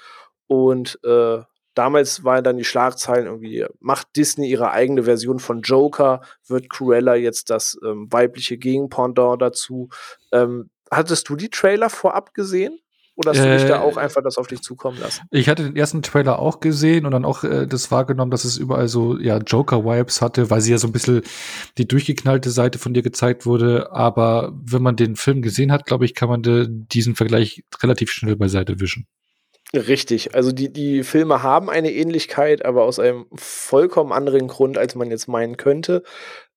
Speaker 1: Und äh, Damals waren dann die Schlagzeilen irgendwie, macht Disney ihre eigene Version von Joker, wird Cruella jetzt das ähm, weibliche Gegenpendant dazu. Ähm, hattest du die Trailer vorab gesehen? Oder hast du dich da auch äh, einfach das auf dich zukommen lassen?
Speaker 2: Ich hatte den ersten Trailer auch gesehen und dann auch äh, das wahrgenommen, dass es überall so ja Joker-Vibes hatte, weil sie ja so ein bisschen die durchgeknallte Seite von dir gezeigt wurde. Aber wenn man den Film gesehen hat, glaube ich, kann man de, diesen Vergleich relativ schnell beiseite wischen.
Speaker 1: Richtig, also die, die Filme haben eine Ähnlichkeit, aber aus einem vollkommen anderen Grund, als man jetzt meinen könnte.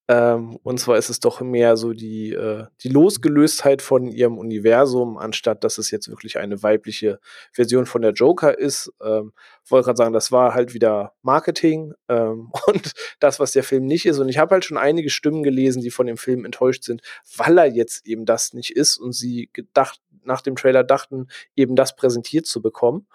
Speaker 1: Ähm, und zwar ist es doch mehr so die, äh, die Losgelöstheit von ihrem Universum, anstatt dass es jetzt wirklich eine weibliche Version von der Joker ist. Ähm, wollte gerade sagen, das war halt wieder Marketing ähm, *laughs* und das, was der Film nicht ist. Und ich habe halt schon einige Stimmen gelesen, die von dem Film enttäuscht sind, weil er jetzt eben das nicht ist und sie gedacht, nach dem Trailer dachten, eben das präsentiert zu bekommen.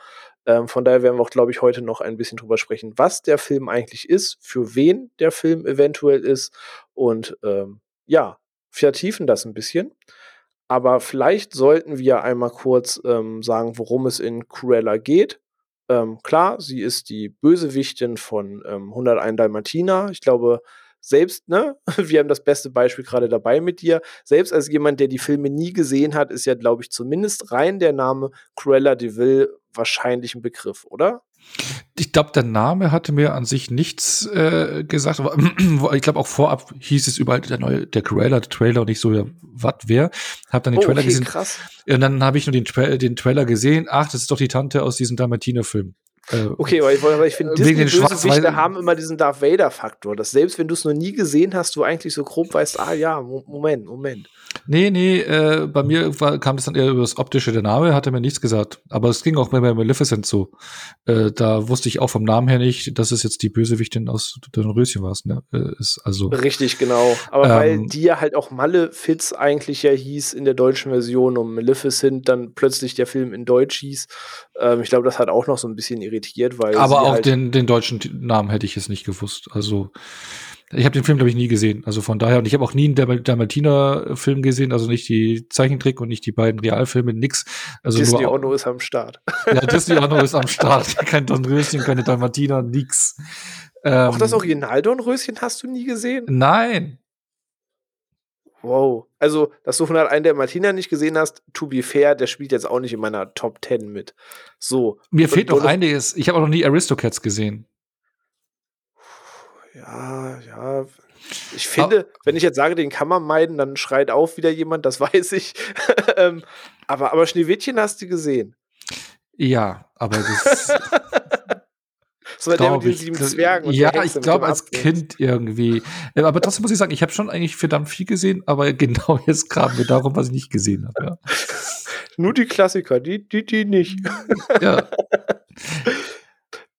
Speaker 1: Ähm, von daher werden wir auch, glaube ich, heute noch ein bisschen drüber sprechen, was der Film eigentlich ist, für wen der Film eventuell ist und ähm, ja, vertiefen das ein bisschen. Aber vielleicht sollten wir einmal kurz ähm, sagen, worum es in Cruella geht. Ähm, klar, sie ist die Bösewichtin von ähm, 101 Dalmatiner. Ich glaube, selbst, ne, *laughs* wir haben das beste Beispiel gerade dabei mit dir. Selbst als jemand, der die Filme nie gesehen hat, ist ja, glaube ich, zumindest rein der Name Cruella de Vil wahrscheinlich ein Begriff, oder?
Speaker 2: Ich glaube, der Name hatte mir an sich nichts äh, gesagt, aber *clears throat* ich glaube auch vorab hieß es überall der neue, der Cruella, der Trailer und nicht so, ja, was, wer? Hab dann den oh, Trailer okay, gesehen. Krass. Und dann habe ich nur den, Tra den Trailer gesehen, ach, das ist doch die Tante aus diesem Dalmatiner-Film.
Speaker 1: Äh, okay, aber ich, aber ich finde, Disney-Bösewichte haben immer diesen Darth Vader-Faktor, dass selbst wenn du es noch nie gesehen hast, du eigentlich so grob weißt, ah ja, Moment, Moment.
Speaker 2: Nee, nee, äh, bei mir war, kam das dann eher über das Optische. Der Name hatte mir nichts gesagt. Aber es ging auch bei Maleficent so. Äh, da wusste ich auch vom Namen her nicht, dass es jetzt die Bösewichtin aus Röschen war. Ne? Äh, ist also,
Speaker 1: Richtig, genau. Aber ähm, weil die ja halt auch Malefiz eigentlich ja hieß in der deutschen Version und Maleficent dann plötzlich der Film in Deutsch hieß. Ähm, ich glaube, das hat auch noch so ein bisschen irritiert, weil.
Speaker 2: Aber auch halt den, den deutschen Namen hätte ich jetzt nicht gewusst. Also ich habe den Film, glaube ich, nie gesehen. Also von daher, und ich habe auch nie einen Dalmatiner-Film gesehen, also nicht die Zeichentrick und nicht die beiden Realfilme, nix. Also
Speaker 1: Disney nur, Ono ist am Start. *laughs*
Speaker 2: Ja, Disney Ono ist am Start. *laughs* Kein Dornröschen, keine Dalmatiner, nix.
Speaker 1: Ähm, auch das Original Dornröschen hast du nie gesehen?
Speaker 2: Nein.
Speaker 1: Wow. Also, dass du 101 der Martina nicht gesehen hast, to be fair, der spielt jetzt auch nicht in meiner Top 10 mit. So.
Speaker 2: Mir fehlt noch einiges. Ich habe auch noch nie Aristocats gesehen.
Speaker 1: Ja, ja. Ich finde, ah. wenn ich jetzt sage, den kann man meiden, dann schreit auf wieder jemand, das *laughs* weiß ich. ähm, aber, aber Schneewittchen hast du gesehen.
Speaker 2: Ja, aber das. *laughs*
Speaker 1: so der mit den sieben Zwergen.
Speaker 2: ja, ich glaube als Kind irgendwie. Äh, aber trotzdem muss ich sagen, ich habe schon eigentlich verdammt viel gesehen, aber *laughs* genau jetzt kam mir darum, was ich nicht gesehen habe. Ja. *laughs*
Speaker 1: Nur die Klassiker, die, die, die nicht. *laughs* ja.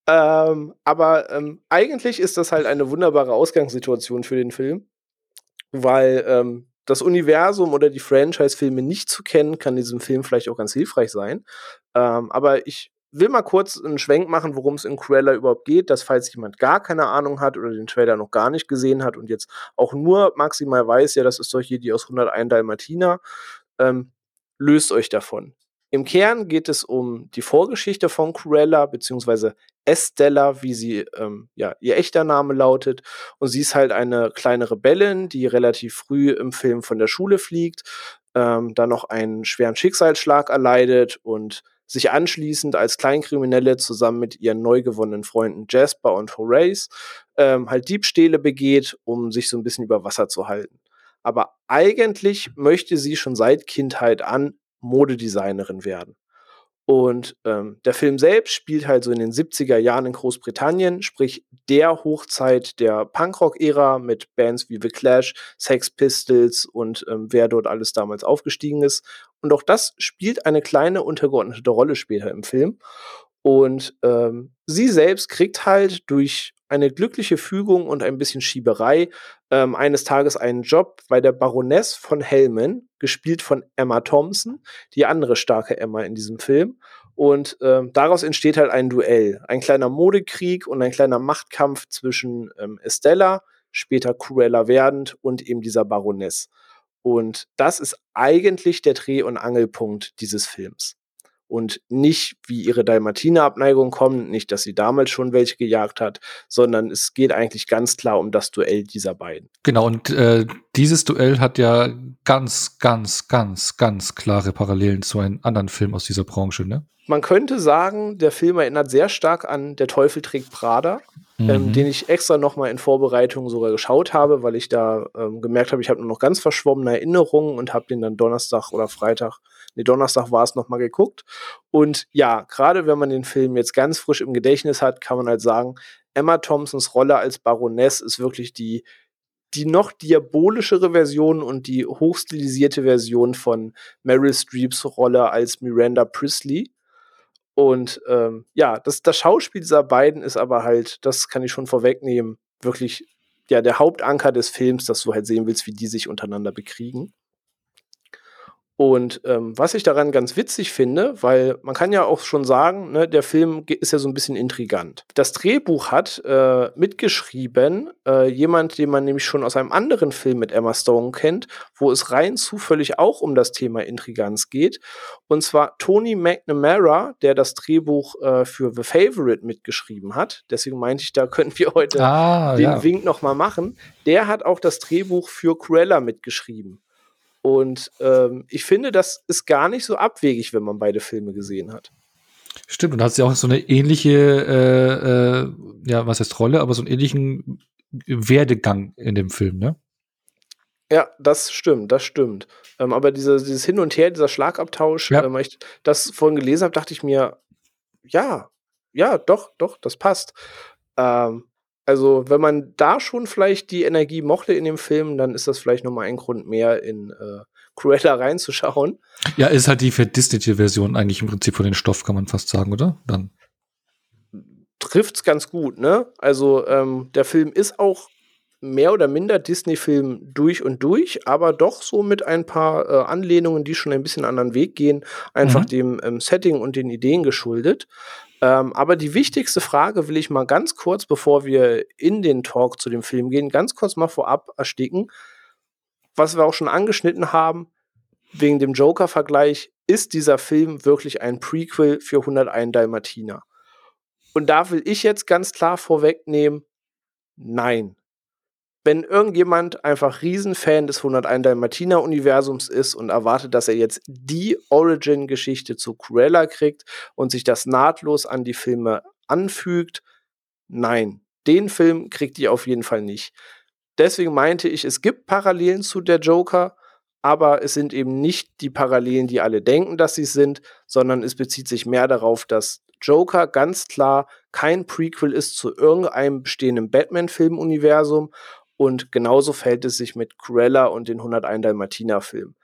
Speaker 1: Ähm, aber ähm, eigentlich ist das halt eine wunderbare Ausgangssituation für den Film, weil ähm, das Universum oder die Franchise-Filme nicht zu kennen, kann diesem Film vielleicht auch ganz hilfreich sein. Ähm, aber ich will mal kurz einen Schwenk machen, worum es in Cruella überhaupt geht, dass falls jemand gar keine Ahnung hat oder den Trailer noch gar nicht gesehen hat und jetzt auch nur maximal weiß, ja, das ist doch hier die aus 101 Dalmatiner, ähm, löst euch davon. Im Kern geht es um die Vorgeschichte von Cruella, beziehungsweise Estella, wie sie ähm, ja, ihr echter Name lautet. Und sie ist halt eine kleine Rebellin, die relativ früh im Film von der Schule fliegt, ähm, dann noch einen schweren Schicksalsschlag erleidet und sich anschließend als Kleinkriminelle zusammen mit ihren neu gewonnenen Freunden Jasper und Horace ähm, halt Diebstähle begeht, um sich so ein bisschen über Wasser zu halten. Aber eigentlich möchte sie schon seit Kindheit an Modedesignerin werden. Und ähm, der Film selbst spielt halt so in den 70er Jahren in Großbritannien, sprich der Hochzeit der Punkrock-Ära mit Bands wie The Clash, Sex Pistols und ähm, wer dort alles damals aufgestiegen ist. Und auch das spielt eine kleine untergeordnete Rolle später im Film. Und ähm, sie selbst kriegt halt durch eine glückliche Fügung und ein bisschen Schieberei ähm, eines Tages einen Job bei der Baroness von Hellman, gespielt von Emma Thompson, die andere starke Emma in diesem Film. Und ähm, daraus entsteht halt ein Duell, ein kleiner Modekrieg und ein kleiner Machtkampf zwischen ähm, Estella, später Cruella werdend, und eben dieser Baroness. Und das ist eigentlich der Dreh- und Angelpunkt dieses Films. Und nicht, wie ihre Dalmatiner-Abneigung kommt, nicht, dass sie damals schon welche gejagt hat, sondern es geht eigentlich ganz klar um das Duell dieser beiden.
Speaker 2: Genau, und äh, dieses Duell hat ja ganz, ganz, ganz, ganz klare Parallelen zu einem anderen Film aus dieser Branche, ne?
Speaker 1: Man könnte sagen, der Film erinnert sehr stark an Der Teufel trägt Prada, ähm, mhm. ähm, den ich extra noch mal in Vorbereitung sogar geschaut habe, weil ich da ähm, gemerkt habe, ich habe nur noch ganz verschwommene Erinnerungen und habe den dann Donnerstag oder Freitag, nee, Donnerstag war es noch mal geguckt. Und ja, gerade wenn man den Film jetzt ganz frisch im Gedächtnis hat, kann man halt sagen, Emma Thompsons Rolle als Baroness ist wirklich die die noch diabolischere Version und die hochstilisierte Version von Meryl Streeps Rolle als Miranda Priestley. Und ähm, ja, das, das Schauspiel dieser beiden ist aber halt, das kann ich schon vorwegnehmen, wirklich ja der Hauptanker des Films, dass du halt sehen willst, wie die sich untereinander bekriegen. Und ähm, was ich daran ganz witzig finde, weil man kann ja auch schon sagen, ne, der Film ist ja so ein bisschen intrigant. Das Drehbuch hat äh, mitgeschrieben äh, jemand, den man nämlich schon aus einem anderen Film mit Emma Stone kennt, wo es rein zufällig auch um das Thema Intriganz geht. Und zwar Tony McNamara, der das Drehbuch äh, für The Favorite mitgeschrieben hat. Deswegen meinte ich, da können wir heute ah, den ja. Wink nochmal machen. Der hat auch das Drehbuch für Cruella mitgeschrieben. Und ähm, ich finde, das ist gar nicht so abwegig, wenn man beide Filme gesehen hat.
Speaker 2: Stimmt, und da hat sie auch so eine ähnliche, äh, äh, ja, was heißt Rolle, aber so einen ähnlichen Werdegang in dem Film, ne?
Speaker 1: Ja, das stimmt, das stimmt. Ähm, aber diese, dieses Hin und Her, dieser Schlagabtausch, ja. ähm, ich das vorhin gelesen habe, dachte ich mir, ja, ja, doch, doch, das passt. Ähm, also, wenn man da schon vielleicht die Energie mochte in dem Film, dann ist das vielleicht nochmal ein Grund mehr, in äh, Cruella reinzuschauen.
Speaker 2: Ja, ist halt die verdisnete Version eigentlich im Prinzip von den Stoff, kann man fast sagen, oder? Dann.
Speaker 1: Trifft's ganz gut, ne? Also, ähm, der Film ist auch mehr oder minder Disney-Film durch und durch, aber doch so mit ein paar äh, Anlehnungen, die schon ein bisschen anderen Weg gehen, einfach mhm. dem ähm, Setting und den Ideen geschuldet. Ähm, aber die wichtigste Frage will ich mal ganz kurz, bevor wir in den Talk zu dem Film gehen, ganz kurz mal vorab ersticken. Was wir auch schon angeschnitten haben, wegen dem Joker-Vergleich, ist dieser Film wirklich ein Prequel für 101 Dalmatiner? Und da will ich jetzt ganz klar vorwegnehmen, nein wenn irgendjemand einfach Riesenfan des 101 Dalmatiner Universums ist und erwartet, dass er jetzt die Origin-Geschichte zu Cruella kriegt und sich das nahtlos an die Filme anfügt, nein, den Film kriegt ihr auf jeden Fall nicht. Deswegen meinte ich, es gibt Parallelen zu der Joker, aber es sind eben nicht die Parallelen, die alle denken, dass sie sind, sondern es bezieht sich mehr darauf, dass Joker ganz klar kein Prequel ist zu irgendeinem bestehenden Batman-Film-Universum und genauso fällt es sich mit Cruella und den 101 Dalmatiner-Film.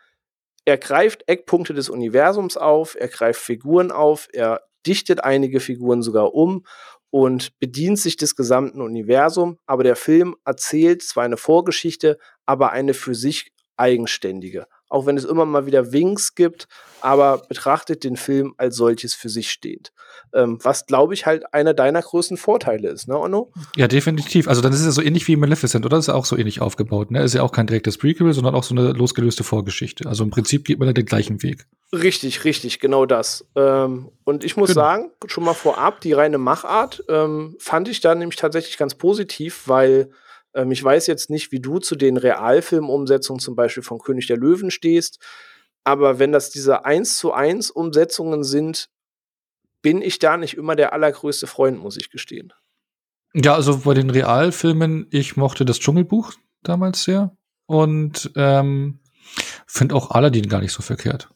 Speaker 1: Er greift Eckpunkte des Universums auf, er greift Figuren auf, er dichtet einige Figuren sogar um und bedient sich des gesamten Universums, aber der Film erzählt zwar eine Vorgeschichte, aber eine für sich eigenständige auch wenn es immer mal wieder Winks gibt, aber betrachtet den Film als solches für sich stehend. Ähm, was, glaube ich, halt einer deiner größten Vorteile ist, ne, Onno?
Speaker 2: Ja, definitiv. Also dann ist es ja so ähnlich wie Maleficent, oder? Das ist ja auch so ähnlich aufgebaut, ne? Ist ja auch kein direktes Prequel, sondern auch so eine losgelöste Vorgeschichte. Also im Prinzip geht man ja den gleichen Weg.
Speaker 1: Richtig, richtig, genau das. Ähm, und ich muss genau. sagen, schon mal vorab, die reine Machart ähm, fand ich da nämlich tatsächlich ganz positiv, weil ähm, ich weiß jetzt nicht, wie du zu den Realfilmumsetzungen zum Beispiel von König der Löwen stehst, aber wenn das diese 1 zu 1 Umsetzungen sind, bin ich da nicht immer der allergrößte Freund, muss ich gestehen.
Speaker 2: Ja, also bei den Realfilmen, ich mochte das Dschungelbuch damals sehr und ähm, finde auch Aladdin gar nicht so verkehrt.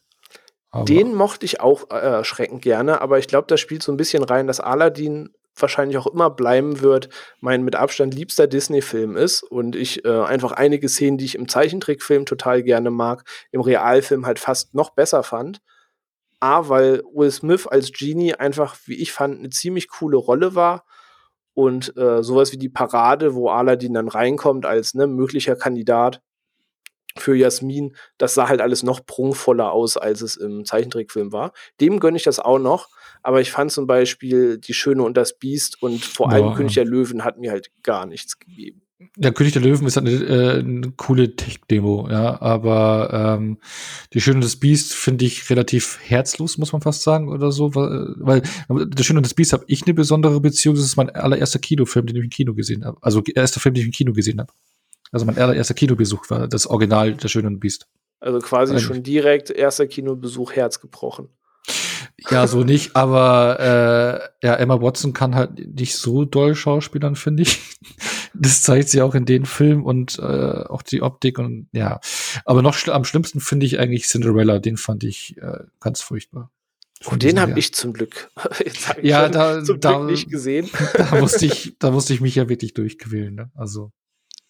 Speaker 1: Aber Den mochte ich auch äh, erschreckend gerne, aber ich glaube, da spielt so ein bisschen rein, dass Aladdin wahrscheinlich auch immer bleiben wird, mein mit Abstand liebster Disney-Film ist und ich äh, einfach einige Szenen, die ich im Zeichentrickfilm total gerne mag, im Realfilm halt fast noch besser fand. A, weil Will Smith als Genie einfach, wie ich fand, eine ziemlich coole Rolle war und äh, sowas wie die Parade, wo Aladdin dann reinkommt als ne, möglicher Kandidat für Jasmin, das sah halt alles noch prunkvoller aus, als es im Zeichentrickfilm war. Dem gönne ich das auch noch. Aber ich fand zum Beispiel Die Schöne und das Biest und vor allem ja. König der Löwen hat mir halt gar nichts gegeben.
Speaker 2: Der König der Löwen ist eine, äh, eine coole Tech-Demo, ja, aber ähm, die Schöne des Biest finde ich relativ herzlos, muss man fast sagen, oder so, weil, weil der Schöne des Biest habe ich eine besondere Beziehung, das ist mein allererster Kinofilm, den ich im Kino gesehen habe. Also erster Film, den ich im Kino gesehen habe. Also mein allererster Kinobesuch war das Original Der Schöne und Biest.
Speaker 1: Also quasi Eigentlich. schon direkt erster Kinobesuch Herz gebrochen.
Speaker 2: Ja, so nicht, aber äh, ja, Emma Watson kann halt nicht so doll schauspielern, finde ich. *laughs* Das zeigt sie auch in den Filmen und äh, auch die Optik und ja. Aber noch schl am schlimmsten finde ich eigentlich Cinderella, den fand ich äh, ganz furchtbar.
Speaker 1: Von den habe ich zum Glück *laughs*
Speaker 2: ja, da,
Speaker 1: zum
Speaker 2: da,
Speaker 1: Glück nicht gesehen. *laughs*
Speaker 2: Da musste ich, da musste ich mich ja wirklich durchquälen. Ne? Also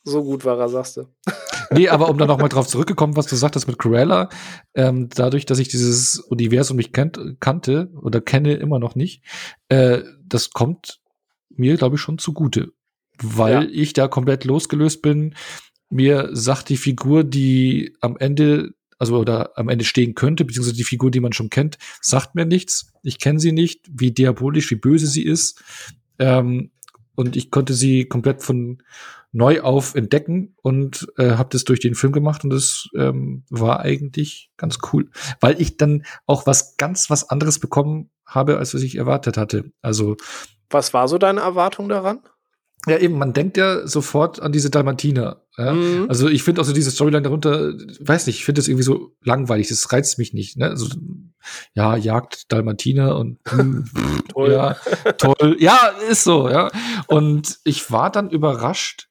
Speaker 1: so gut war er, sagst du.
Speaker 2: Nee, aber um da noch mal drauf zurückgekommen, was du sagtest mit Cruella, ähm, dadurch, dass ich dieses Universum nicht kennt, kannte oder kenne immer noch nicht, äh, das kommt mir, glaube ich, schon zugute. Weil ja. ich da komplett losgelöst bin. Mir sagt die Figur, die am Ende also oder am Ende stehen könnte, beziehungsweise die Figur, die man schon kennt, sagt mir nichts. Ich kenne sie nicht, wie diabolisch, wie böse sie ist. Ähm, und ich konnte sie komplett von neu auf entdecken und äh, habe das durch den Film gemacht und das ähm, war eigentlich ganz cool, weil ich dann auch was ganz was anderes bekommen habe, als was ich erwartet hatte. Also
Speaker 1: was war so deine Erwartung daran?
Speaker 2: Ja, eben, man denkt ja sofort an diese Dalmatiner. Ja? Mhm. Also ich finde auch so diese Storyline darunter, weiß nicht, ich finde das irgendwie so langweilig, das reizt mich nicht. Ne? Also, ja, Jagd Dalmatiner und *laughs* hm, toll. ja, toll. Ja, ist so, ja. Und ich war dann überrascht,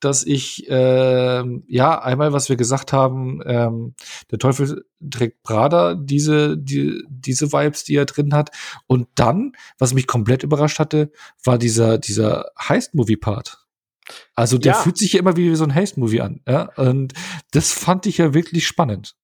Speaker 2: dass ich äh, ja einmal, was wir gesagt haben, ähm, der Teufel trägt Prada, diese die, diese Vibes, die er drin hat. Und dann, was mich komplett überrascht hatte, war dieser dieser Heist-Movie-Part. Also der ja. fühlt sich ja immer wie so ein Heist-Movie an. Ja? Und das fand ich ja wirklich spannend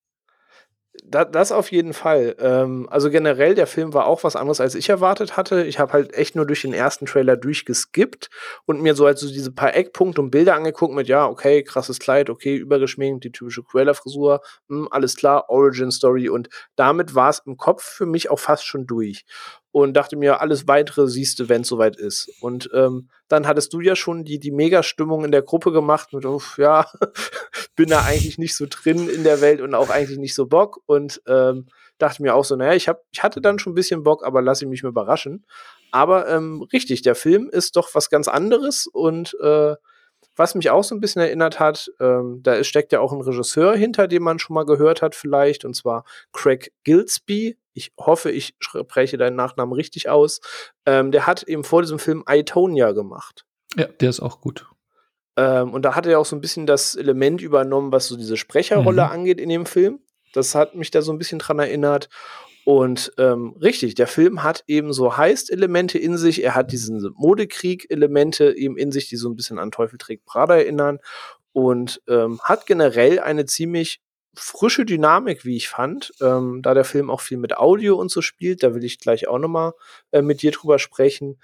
Speaker 1: da, das auf jeden Fall. Ähm, also generell, der Film war auch was anderes, als ich erwartet hatte. Ich habe halt echt nur durch den ersten Trailer durchgeskippt und mir so halt so diese paar Eckpunkte und Bilder angeguckt mit, ja, okay, krasses Kleid, okay, übergeschminkt, die typische Cruella-Frisur, hm, alles klar, Origin-Story und damit war es im Kopf für mich auch fast schon durch und dachte mir, alles weitere siehst du, wenn es soweit ist. Und ähm, dann hattest du ja schon die, die Mega-Stimmung in der Gruppe gemacht mit, uff, ja, *laughs* bin da eigentlich nicht so drin in der Welt und auch eigentlich nicht so Bock. Und ähm, dachte mir auch so, naja, ich, hab, ich hatte dann schon ein bisschen Bock, aber lasse ich mich mal überraschen. Aber ähm, richtig, der Film ist doch was ganz anderes und äh, was mich auch so ein bisschen erinnert hat, ähm, da steckt ja auch ein Regisseur hinter, den man schon mal gehört hat vielleicht, und zwar Craig Gillespie. Ich hoffe, ich spreche deinen Nachnamen richtig aus. Ähm, der hat eben vor diesem Film Itonia gemacht.
Speaker 2: Ja, der ist auch gut.
Speaker 1: Ähm, und da hat er auch so ein bisschen das Element übernommen, was so diese Sprecherrolle mhm. angeht in dem Film. Das hat mich da so ein bisschen dran erinnert. Und ähm, richtig, der Film hat eben so Heist-Elemente in sich. Er hat diesen Modekrieg-Elemente eben in sich, die so ein bisschen an Teufel trägt Prada erinnern. Und ähm, hat generell eine ziemlich frische Dynamik, wie ich fand, ähm, da der Film auch viel mit Audio und so spielt. Da will ich gleich auch nochmal äh, mit dir drüber sprechen.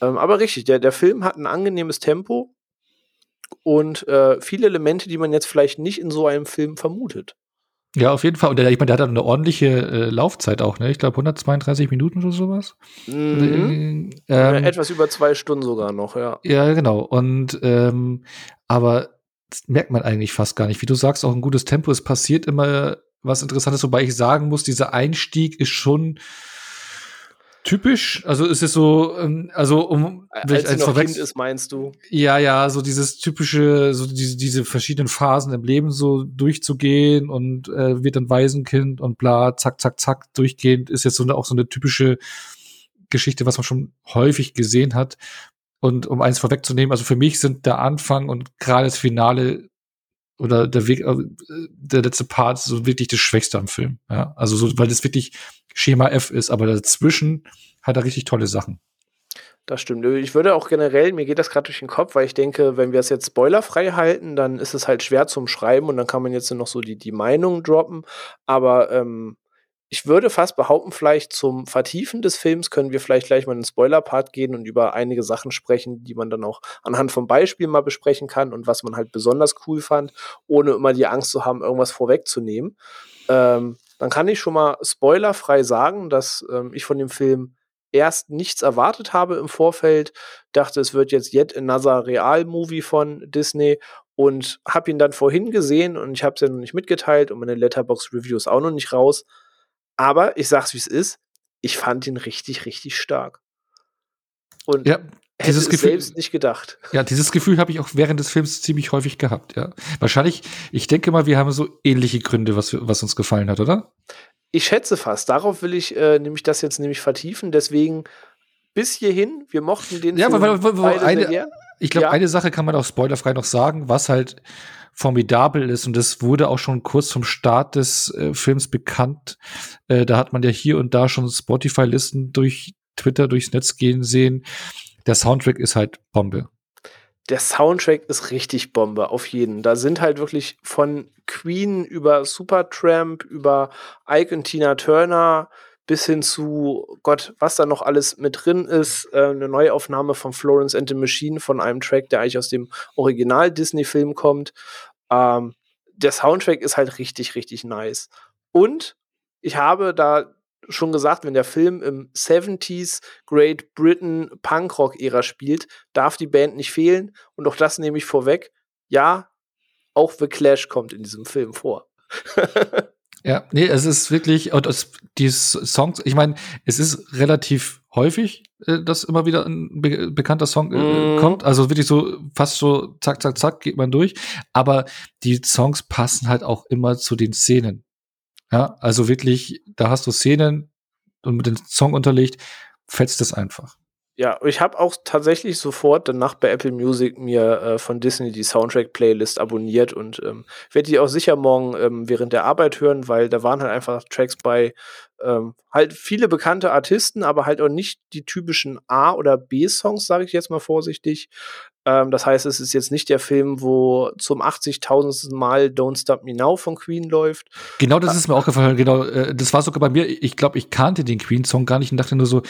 Speaker 1: Ähm, aber richtig, der, der Film hat ein angenehmes Tempo und äh, viele Elemente, die man jetzt vielleicht nicht in so einem Film vermutet.
Speaker 2: Ja, auf jeden Fall. Und der, ich meine, der hat eine ordentliche äh, Laufzeit auch, ne? Ich glaube 132 Minuten oder sowas.
Speaker 1: Mhm. Äh, ähm, etwas über zwei Stunden sogar noch, ja.
Speaker 2: Ja, genau. Und ähm, aber merkt man eigentlich fast gar nicht. Wie du sagst, auch ein gutes Tempo. Es passiert immer was Interessantes, wobei ich sagen muss, dieser Einstieg ist schon typisch. Also ist es so, ähm, also um
Speaker 1: als sie noch Kind ist, meinst du?
Speaker 2: Ja, ja, so dieses typische, so diese diese verschiedenen Phasen im Leben so durchzugehen und äh, wird dann Waisenkind und bla, zack, zack, zack, durchgehend ist jetzt so eine, auch so eine typische Geschichte, was man schon häufig gesehen hat. Und um eins vorwegzunehmen, also für mich sind der Anfang und gerade das Finale oder der Weg, äh, der letzte Part so wirklich das Schwächste am Film. Ja, also so, weil das wirklich Schema F ist, aber dazwischen hat er richtig tolle Sachen.
Speaker 1: Das stimmt. Ich würde auch generell, mir geht das gerade durch den Kopf, weil ich denke, wenn wir es jetzt spoilerfrei halten, dann ist es halt schwer zum Schreiben und dann kann man jetzt noch so die, die Meinung droppen. Aber ähm, ich würde fast behaupten, vielleicht zum Vertiefen des Films können wir vielleicht gleich mal in den Spoiler-Part gehen und über einige Sachen sprechen, die man dann auch anhand von Beispielen mal besprechen kann und was man halt besonders cool fand, ohne immer die Angst zu haben, irgendwas vorwegzunehmen. Ähm, dann kann ich schon mal spoilerfrei sagen, dass ähm, ich von dem Film erst nichts erwartet habe im Vorfeld, dachte, es wird jetzt yet another Real-Movie von Disney und habe ihn dann vorhin gesehen und ich habe es ja noch nicht mitgeteilt und meine Letterbox-Review ist auch noch nicht raus. Aber ich sag's wie es ist, ich fand ihn richtig, richtig stark. Und
Speaker 2: ja, dieses Gefühl,
Speaker 1: selbst nicht gedacht.
Speaker 2: Ja, dieses Gefühl habe ich auch während des Films ziemlich häufig gehabt, ja. Wahrscheinlich, ich denke mal, wir haben so ähnliche Gründe, was, was uns gefallen hat, oder?
Speaker 1: Ich schätze fast. Darauf will ich äh, nämlich das jetzt nämlich vertiefen. Deswegen bis hierhin, wir mochten den
Speaker 2: ja, Film weil, weil, weil, eine, Ich glaube, ja. eine Sache kann man auch spoilerfrei noch sagen, was halt formidabel ist und das wurde auch schon kurz zum Start des äh, Films bekannt. Äh, da hat man ja hier und da schon Spotify-Listen durch Twitter durchs Netz gehen sehen. Der Soundtrack ist halt Bombe.
Speaker 1: Der Soundtrack ist richtig Bombe, auf jeden. Da sind halt wirklich von Queen über Supertramp, über Ike und Tina Turner bis hin zu Gott, was da noch alles mit drin ist. Äh, eine Neuaufnahme von Florence and the Machine von einem Track, der eigentlich aus dem Original-Disney-Film kommt. Ähm, der Soundtrack ist halt richtig, richtig nice. Und ich habe da schon gesagt, wenn der Film im 70s Great Britain Punkrock-Ära spielt, darf die Band nicht fehlen. Und auch das nehme ich vorweg. Ja, auch The Clash kommt in diesem Film vor. *laughs*
Speaker 2: ja, nee, es ist wirklich, und es, die Songs, ich meine, es ist relativ häufig, äh, dass immer wieder ein be bekannter Song äh, mm. kommt. Also wirklich so, fast so zack, zack, zack, geht man durch. Aber die Songs passen halt auch immer zu den Szenen. Ja, also wirklich, da hast du Szenen und mit dem Song unterlegt, fetzt es einfach.
Speaker 1: Ja, ich habe auch tatsächlich sofort danach bei Apple Music mir äh, von Disney die Soundtrack-Playlist abonniert und ähm, werde die auch sicher morgen ähm, während der Arbeit hören, weil da waren halt einfach Tracks bei ähm, halt viele bekannte Artisten, aber halt auch nicht die typischen A- oder B-Songs, sage ich jetzt mal vorsichtig. Ähm, das heißt, es ist jetzt nicht der Film, wo zum 80.000. Mal Don't Stop Me Now von Queen läuft.
Speaker 2: Genau, das ist mir auch gefallen. Genau, äh, das war sogar bei mir. Ich glaube, ich kannte den Queen-Song gar nicht und dachte nur so,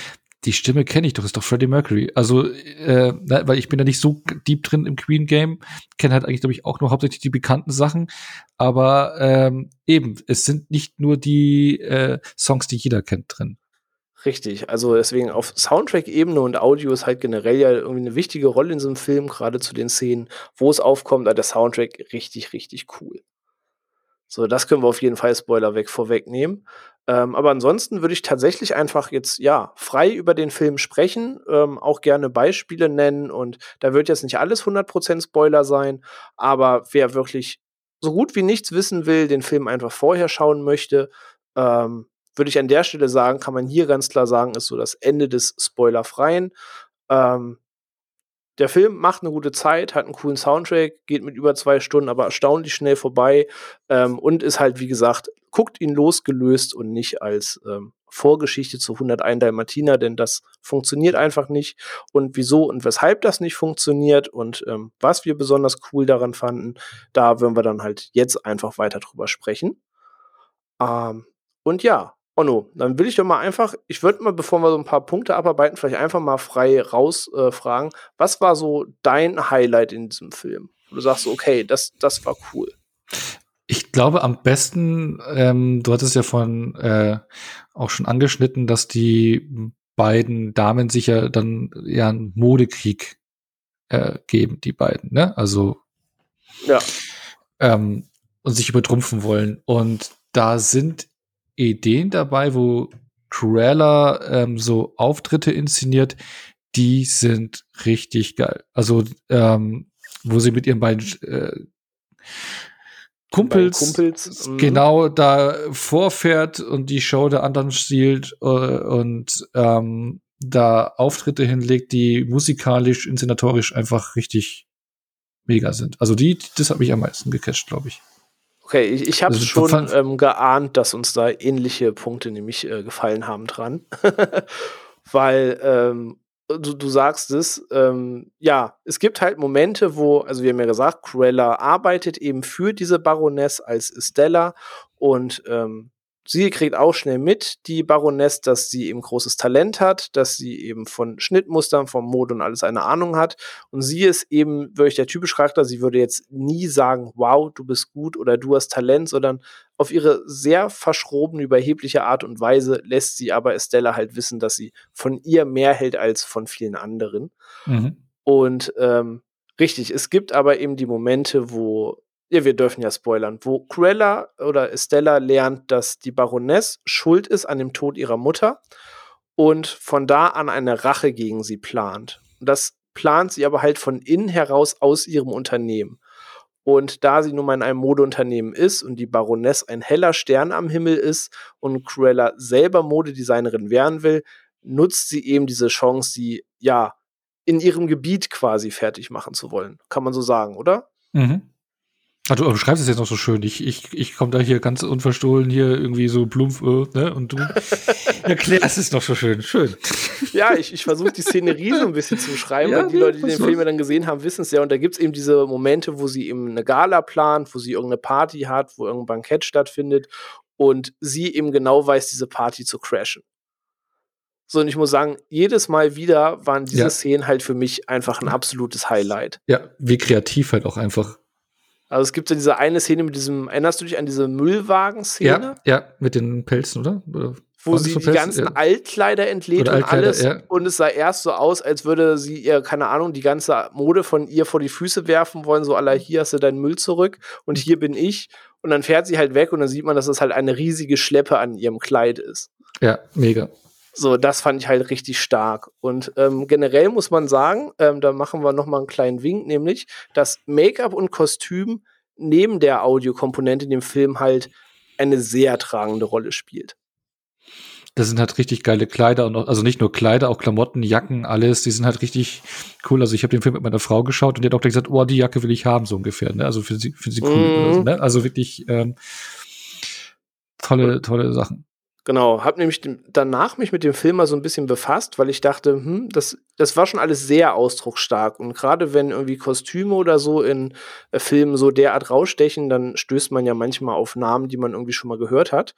Speaker 2: die Stimme kenne ich doch, ist doch Freddie Mercury. Also, äh, weil ich bin da nicht so deep drin im Queen-Game, kenne halt eigentlich, glaube ich, auch nur hauptsächlich die bekannten Sachen. Aber ähm, eben, es sind nicht nur die äh, Songs, die jeder kennt drin.
Speaker 1: Richtig, also deswegen auf Soundtrack-Ebene und Audio ist halt generell ja irgendwie eine wichtige Rolle in so einem Film, gerade zu den Szenen, wo es aufkommt, da der Soundtrack richtig, richtig cool. So, das können wir auf jeden Fall Spoiler weg vorwegnehmen. Ähm, aber ansonsten würde ich tatsächlich einfach jetzt, ja, frei über den Film sprechen, ähm, auch gerne Beispiele nennen und da wird jetzt nicht alles 100% Spoiler sein, aber wer wirklich so gut wie nichts wissen will, den Film einfach vorher schauen möchte, ähm, würde ich an der Stelle sagen, kann man hier ganz klar sagen, ist so das Ende des Spoilerfreien. Ähm, der Film macht eine gute Zeit, hat einen coolen Soundtrack, geht mit über zwei Stunden aber erstaunlich schnell vorbei ähm, und ist halt, wie gesagt, guckt ihn losgelöst und nicht als ähm, Vorgeschichte zu 101 Dalmatiner, denn das funktioniert einfach nicht. Und wieso und weshalb das nicht funktioniert und ähm, was wir besonders cool daran fanden, da würden wir dann halt jetzt einfach weiter drüber sprechen. Ähm, und ja, Onno, dann will ich doch mal einfach, ich würde mal, bevor wir so ein paar Punkte abarbeiten, vielleicht einfach mal frei rausfragen, äh, was war so dein Highlight in diesem Film? Wo du sagst, okay, das, das war cool.
Speaker 2: Ich glaube am besten, ähm, du hattest ja von äh, auch schon angeschnitten, dass die beiden Damen sich ja dann ja einen Modekrieg äh, geben, die beiden, ne? Also
Speaker 1: ja.
Speaker 2: Ähm, und sich übertrumpfen wollen. Und da sind Ideen dabei, wo Cruella ähm, so Auftritte inszeniert, die sind richtig geil. Also, ähm, wo sie mit ihren beiden äh, Kumpels,
Speaker 1: Kumpels
Speaker 2: mhm. genau da vorfährt und die Show der anderen stiehlt äh, und ähm, da Auftritte hinlegt, die musikalisch, inszenatorisch einfach richtig mega sind. Also die, das hat mich am meisten gecatcht, glaube ich.
Speaker 1: Okay, ich, ich habe also, schon ähm, geahnt, dass uns da ähnliche Punkte nämlich äh, gefallen haben dran. *laughs* Weil ähm, du, du sagst es, ähm, ja, es gibt halt Momente, wo, also wir haben ja gesagt, Cruella arbeitet eben für diese Baroness als Stella und ähm, sie kriegt auch schnell mit, die Baroness, dass sie eben großes Talent hat, dass sie eben von Schnittmustern, vom Mode und alles eine Ahnung hat. Und sie ist eben wirklich der typische Charakter. Sie würde jetzt nie sagen, wow, du bist gut oder du hast Talent, sondern auf ihre sehr verschrobene, überhebliche Art und Weise lässt sie aber Estella halt wissen, dass sie von ihr mehr hält als von vielen anderen. Mhm. Und ähm, richtig, es gibt aber eben die Momente, wo ja, wir dürfen ja spoilern, wo Cruella oder Estella lernt, dass die Baroness schuld ist an dem Tod ihrer Mutter und von da an eine Rache gegen sie plant. Das plant sie aber halt von innen heraus aus ihrem Unternehmen. Und da sie nun mal in einem Modeunternehmen ist und die Baroness ein heller Stern am Himmel ist und Cruella selber Modedesignerin werden will, nutzt sie eben diese Chance, sie ja in ihrem Gebiet quasi fertig machen zu wollen. Kann man so sagen, oder? Mhm.
Speaker 2: Ah, du beschreibst es jetzt noch so schön. Ich, ich, ich komme da hier ganz unverstohlen hier irgendwie so plumpf, äh, ne? Und du *laughs* erklärst es noch so schön. Schön.
Speaker 1: Ja, ich, ich versuche die Szenerie so ein bisschen zu beschreiben, ja, weil die Leute, die den Film dann gesehen haben, wissen es ja. Und da gibt es eben diese Momente, wo sie eben eine Gala plant, wo sie irgendeine Party hat, wo irgendein Bankett stattfindet und sie eben genau weiß, diese Party zu crashen. So, und ich muss sagen, jedes Mal wieder waren diese ja. Szenen halt für mich einfach ein absolutes Highlight.
Speaker 2: Ja, wie kreativ halt auch einfach
Speaker 1: also es gibt ja diese eine Szene mit diesem, erinnerst du dich an diese Müllwagen-Szene?
Speaker 2: Ja, ja, mit den Pelzen, oder? oder
Speaker 1: wo sie die Pelzen? ganzen ja. Altkleider entlädt und alles. Ja. Und es sah erst so aus, als würde sie ihr, keine Ahnung, die ganze Mode von ihr vor die Füße werfen wollen, so aller hier hast du deinen Müll zurück und hier bin ich. Und dann fährt sie halt weg und dann sieht man, dass es halt eine riesige Schleppe an ihrem Kleid ist.
Speaker 2: Ja, mega.
Speaker 1: So, das fand ich halt richtig stark. Und ähm, generell muss man sagen, ähm, da machen wir noch mal einen kleinen Wink, nämlich, dass Make-up und Kostüm neben der Audiokomponente in dem Film halt eine sehr tragende Rolle spielt.
Speaker 2: Das sind halt richtig geile Kleider und auch, also nicht nur Kleider, auch Klamotten, Jacken, alles. Die sind halt richtig cool. Also ich habe den Film mit meiner Frau geschaut und die hat auch gesagt, oh, die Jacke will ich haben so ungefähr. Ne? Also für sie, für sie cool. Mm. Also, ne? also wirklich ähm, tolle, tolle Sachen.
Speaker 1: Genau, habe nämlich danach mich mit dem Film mal so ein bisschen befasst, weil ich dachte, hm, das, das war schon alles sehr ausdrucksstark. Und gerade wenn irgendwie Kostüme oder so in äh, Filmen so derart rausstechen, dann stößt man ja manchmal auf Namen, die man irgendwie schon mal gehört hat.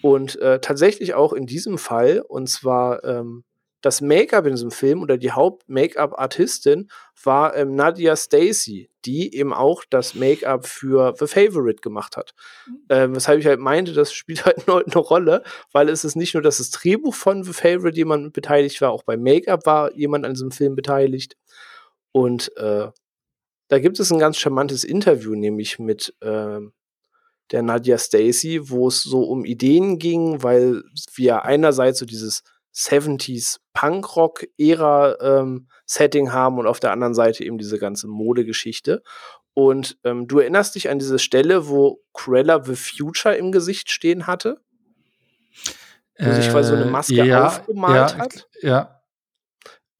Speaker 1: Und äh, tatsächlich auch in diesem Fall, und zwar ähm, das Make-up in diesem Film oder die Haupt-Make-up-Artistin war ähm, Nadia Stacy, die eben auch das Make-up für The Favorite gemacht hat. Mhm. Ähm, weshalb ich halt meinte, das spielt *laughs* halt eine, eine Rolle, weil es ist nicht nur, dass das Drehbuch von The Favorite jemand beteiligt war, auch beim Make-up war jemand an diesem Film beteiligt. Und äh, da gibt es ein ganz charmantes Interview, nämlich mit äh, der Nadia Stacy, wo es so um Ideen ging, weil wir einerseits so dieses 70s Punkrock-Ära-Setting ähm, haben und auf der anderen Seite eben diese ganze Modegeschichte. Und ähm, du erinnerst dich an diese Stelle, wo Cruella the Future im Gesicht stehen hatte? Wo äh, sich quasi so eine Maske ja, aufgemalt
Speaker 2: ja,
Speaker 1: hat?
Speaker 2: Ja.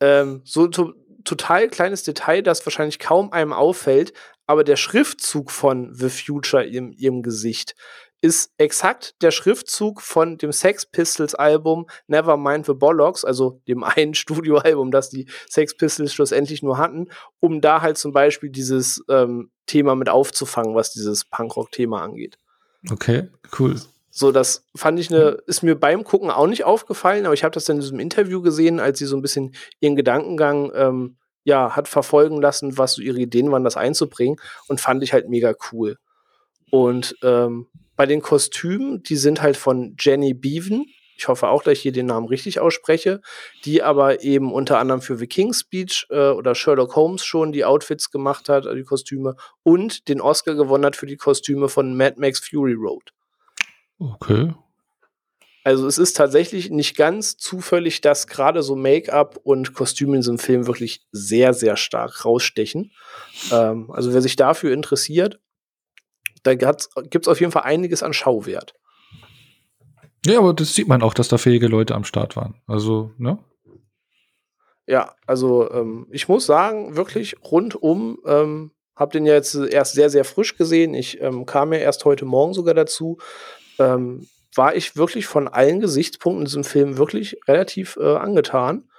Speaker 1: Ähm, so to total kleines Detail, das wahrscheinlich kaum einem auffällt, aber der Schriftzug von The Future in ihrem Gesicht ist exakt der Schriftzug von dem Sex Pistols Album Nevermind the Bollocks, also dem *laughs* einen Studioalbum, das die Sex Pistols schlussendlich nur hatten, um da halt zum Beispiel dieses ähm, Thema mit aufzufangen, was dieses Punkrock-Thema angeht.
Speaker 2: Okay, cool.
Speaker 1: So, das fand ich eine, ist mir beim Gucken auch nicht aufgefallen, aber ich habe das dann in diesem Interview gesehen, als sie so ein bisschen ihren Gedankengang ähm, ja, hat verfolgen lassen, was so ihre Ideen waren, das einzubringen und fand ich halt mega cool. Und ähm, bei den Kostümen, die sind halt von Jenny Beaven. Ich hoffe auch, dass ich hier den Namen richtig ausspreche. Die aber eben unter anderem für The King's Speech äh, oder Sherlock Holmes schon die Outfits gemacht hat, die Kostüme. Und den Oscar gewonnen hat für die Kostüme von Mad Max Fury Road.
Speaker 2: Okay.
Speaker 1: Also es ist tatsächlich nicht ganz zufällig, dass gerade so Make-up und Kostüme in diesem Film wirklich sehr, sehr stark rausstechen. Ähm, also wer sich dafür interessiert, da gibt es auf jeden Fall einiges an Schauwert.
Speaker 2: Ja, aber das sieht man auch, dass da fähige Leute am Start waren. Also, ne?
Speaker 1: Ja, also ähm, ich muss sagen, wirklich rundum, ähm, hab den ja jetzt erst sehr, sehr frisch gesehen. Ich ähm, kam ja erst heute Morgen sogar dazu. Ähm, war ich wirklich von allen Gesichtspunkten in diesem Film wirklich relativ äh, angetan.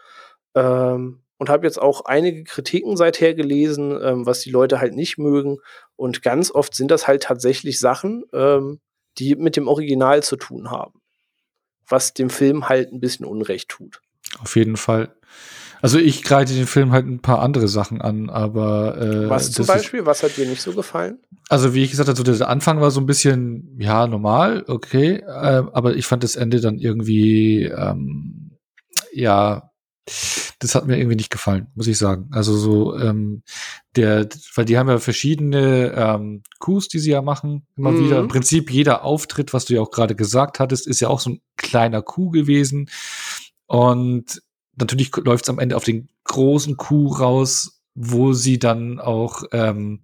Speaker 1: Ähm, und habe jetzt auch einige Kritiken seither gelesen, ähm, was die Leute halt nicht mögen. Und ganz oft sind das halt tatsächlich Sachen, ähm, die mit dem Original zu tun haben. Was dem Film halt ein bisschen Unrecht tut.
Speaker 2: Auf jeden Fall. Also ich greife den Film halt ein paar andere Sachen an, aber
Speaker 1: äh, was zum Beispiel? Ist, was hat dir nicht so gefallen?
Speaker 2: Also wie ich gesagt habe, so der Anfang war so ein bisschen ja normal, okay, äh, aber ich fand das Ende dann irgendwie ähm, ja das hat mir irgendwie nicht gefallen, muss ich sagen. Also so ähm, der, weil die haben ja verschiedene ähm, Coups, die sie ja machen, immer mhm. wieder. Im Prinzip jeder Auftritt, was du ja auch gerade gesagt hattest, ist ja auch so ein kleiner Coup gewesen. Und natürlich läuft es am Ende auf den großen Coup raus, wo sie dann auch ähm,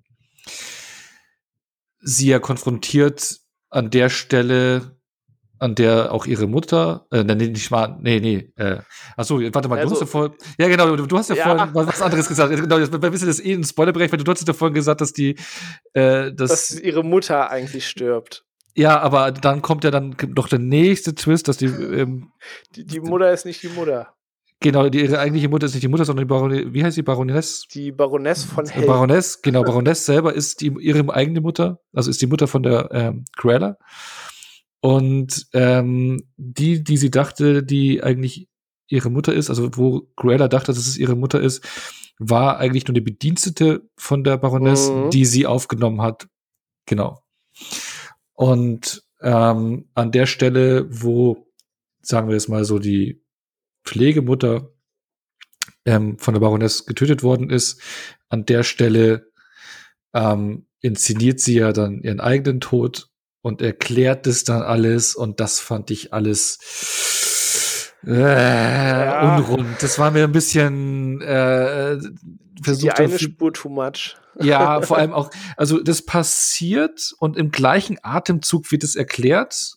Speaker 2: sie ja konfrontiert an der Stelle, an der auch ihre Mutter, äh, nee, nicht mal, nee, nee, äh, achso, warte mal, also, du hast ja vorhin, ja genau, du, du hast ja, ja. vorhin was anderes gesagt, genau, jetzt, wir wissen das eh ein Spoilerbereich, weil du hast ja vorhin gesagt, dass die, äh, dass,
Speaker 1: dass ihre Mutter eigentlich stirbt.
Speaker 2: Ja, aber dann kommt ja dann noch der nächste Twist, dass die, ähm,
Speaker 1: die, die Mutter ist nicht die Mutter.
Speaker 2: Genau, die, ihre eigentliche Mutter ist nicht die Mutter, sondern die Baroness, wie heißt die Baroness?
Speaker 1: Die Baroness von
Speaker 2: Hell. Baroness, genau, Baroness selber ist die, ihre eigene Mutter, also ist die Mutter von der ähm, Cruella. Und ähm, die, die sie dachte, die eigentlich ihre Mutter ist, also wo Cruella dachte, dass es ihre Mutter ist, war eigentlich nur eine Bedienstete von der Baroness, mhm. die sie aufgenommen hat. Genau. Und ähm, an der Stelle, wo, sagen wir jetzt mal so, die Pflegemutter ähm, von der Baroness getötet worden ist, an der Stelle ähm, inszeniert sie ja dann ihren eigenen Tod und erklärt es dann alles und das fand ich alles äh, ja. unrund. Das war mir ein bisschen äh,
Speaker 1: versucht. Die eine Spur too much.
Speaker 2: Ja, *laughs* vor allem auch, also das passiert und im gleichen Atemzug wird es erklärt.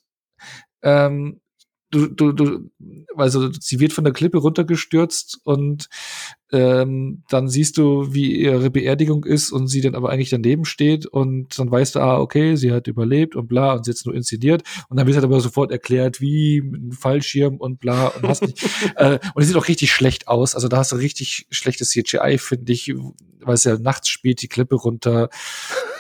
Speaker 2: Ähm, du, du, du, also sie wird von der Klippe runtergestürzt und ähm, dann siehst du, wie ihre Beerdigung ist und sie dann aber eigentlich daneben steht und dann weißt du, ah, okay, sie hat überlebt und bla und sie jetzt nur inszeniert und dann wird halt aber sofort erklärt, wie mit einem Fallschirm und bla und hast nicht, *laughs* äh, und es sieht auch richtig schlecht aus, also da hast du richtig schlechtes CGI, finde ich, weil es ja nachts spielt, die Klippe runter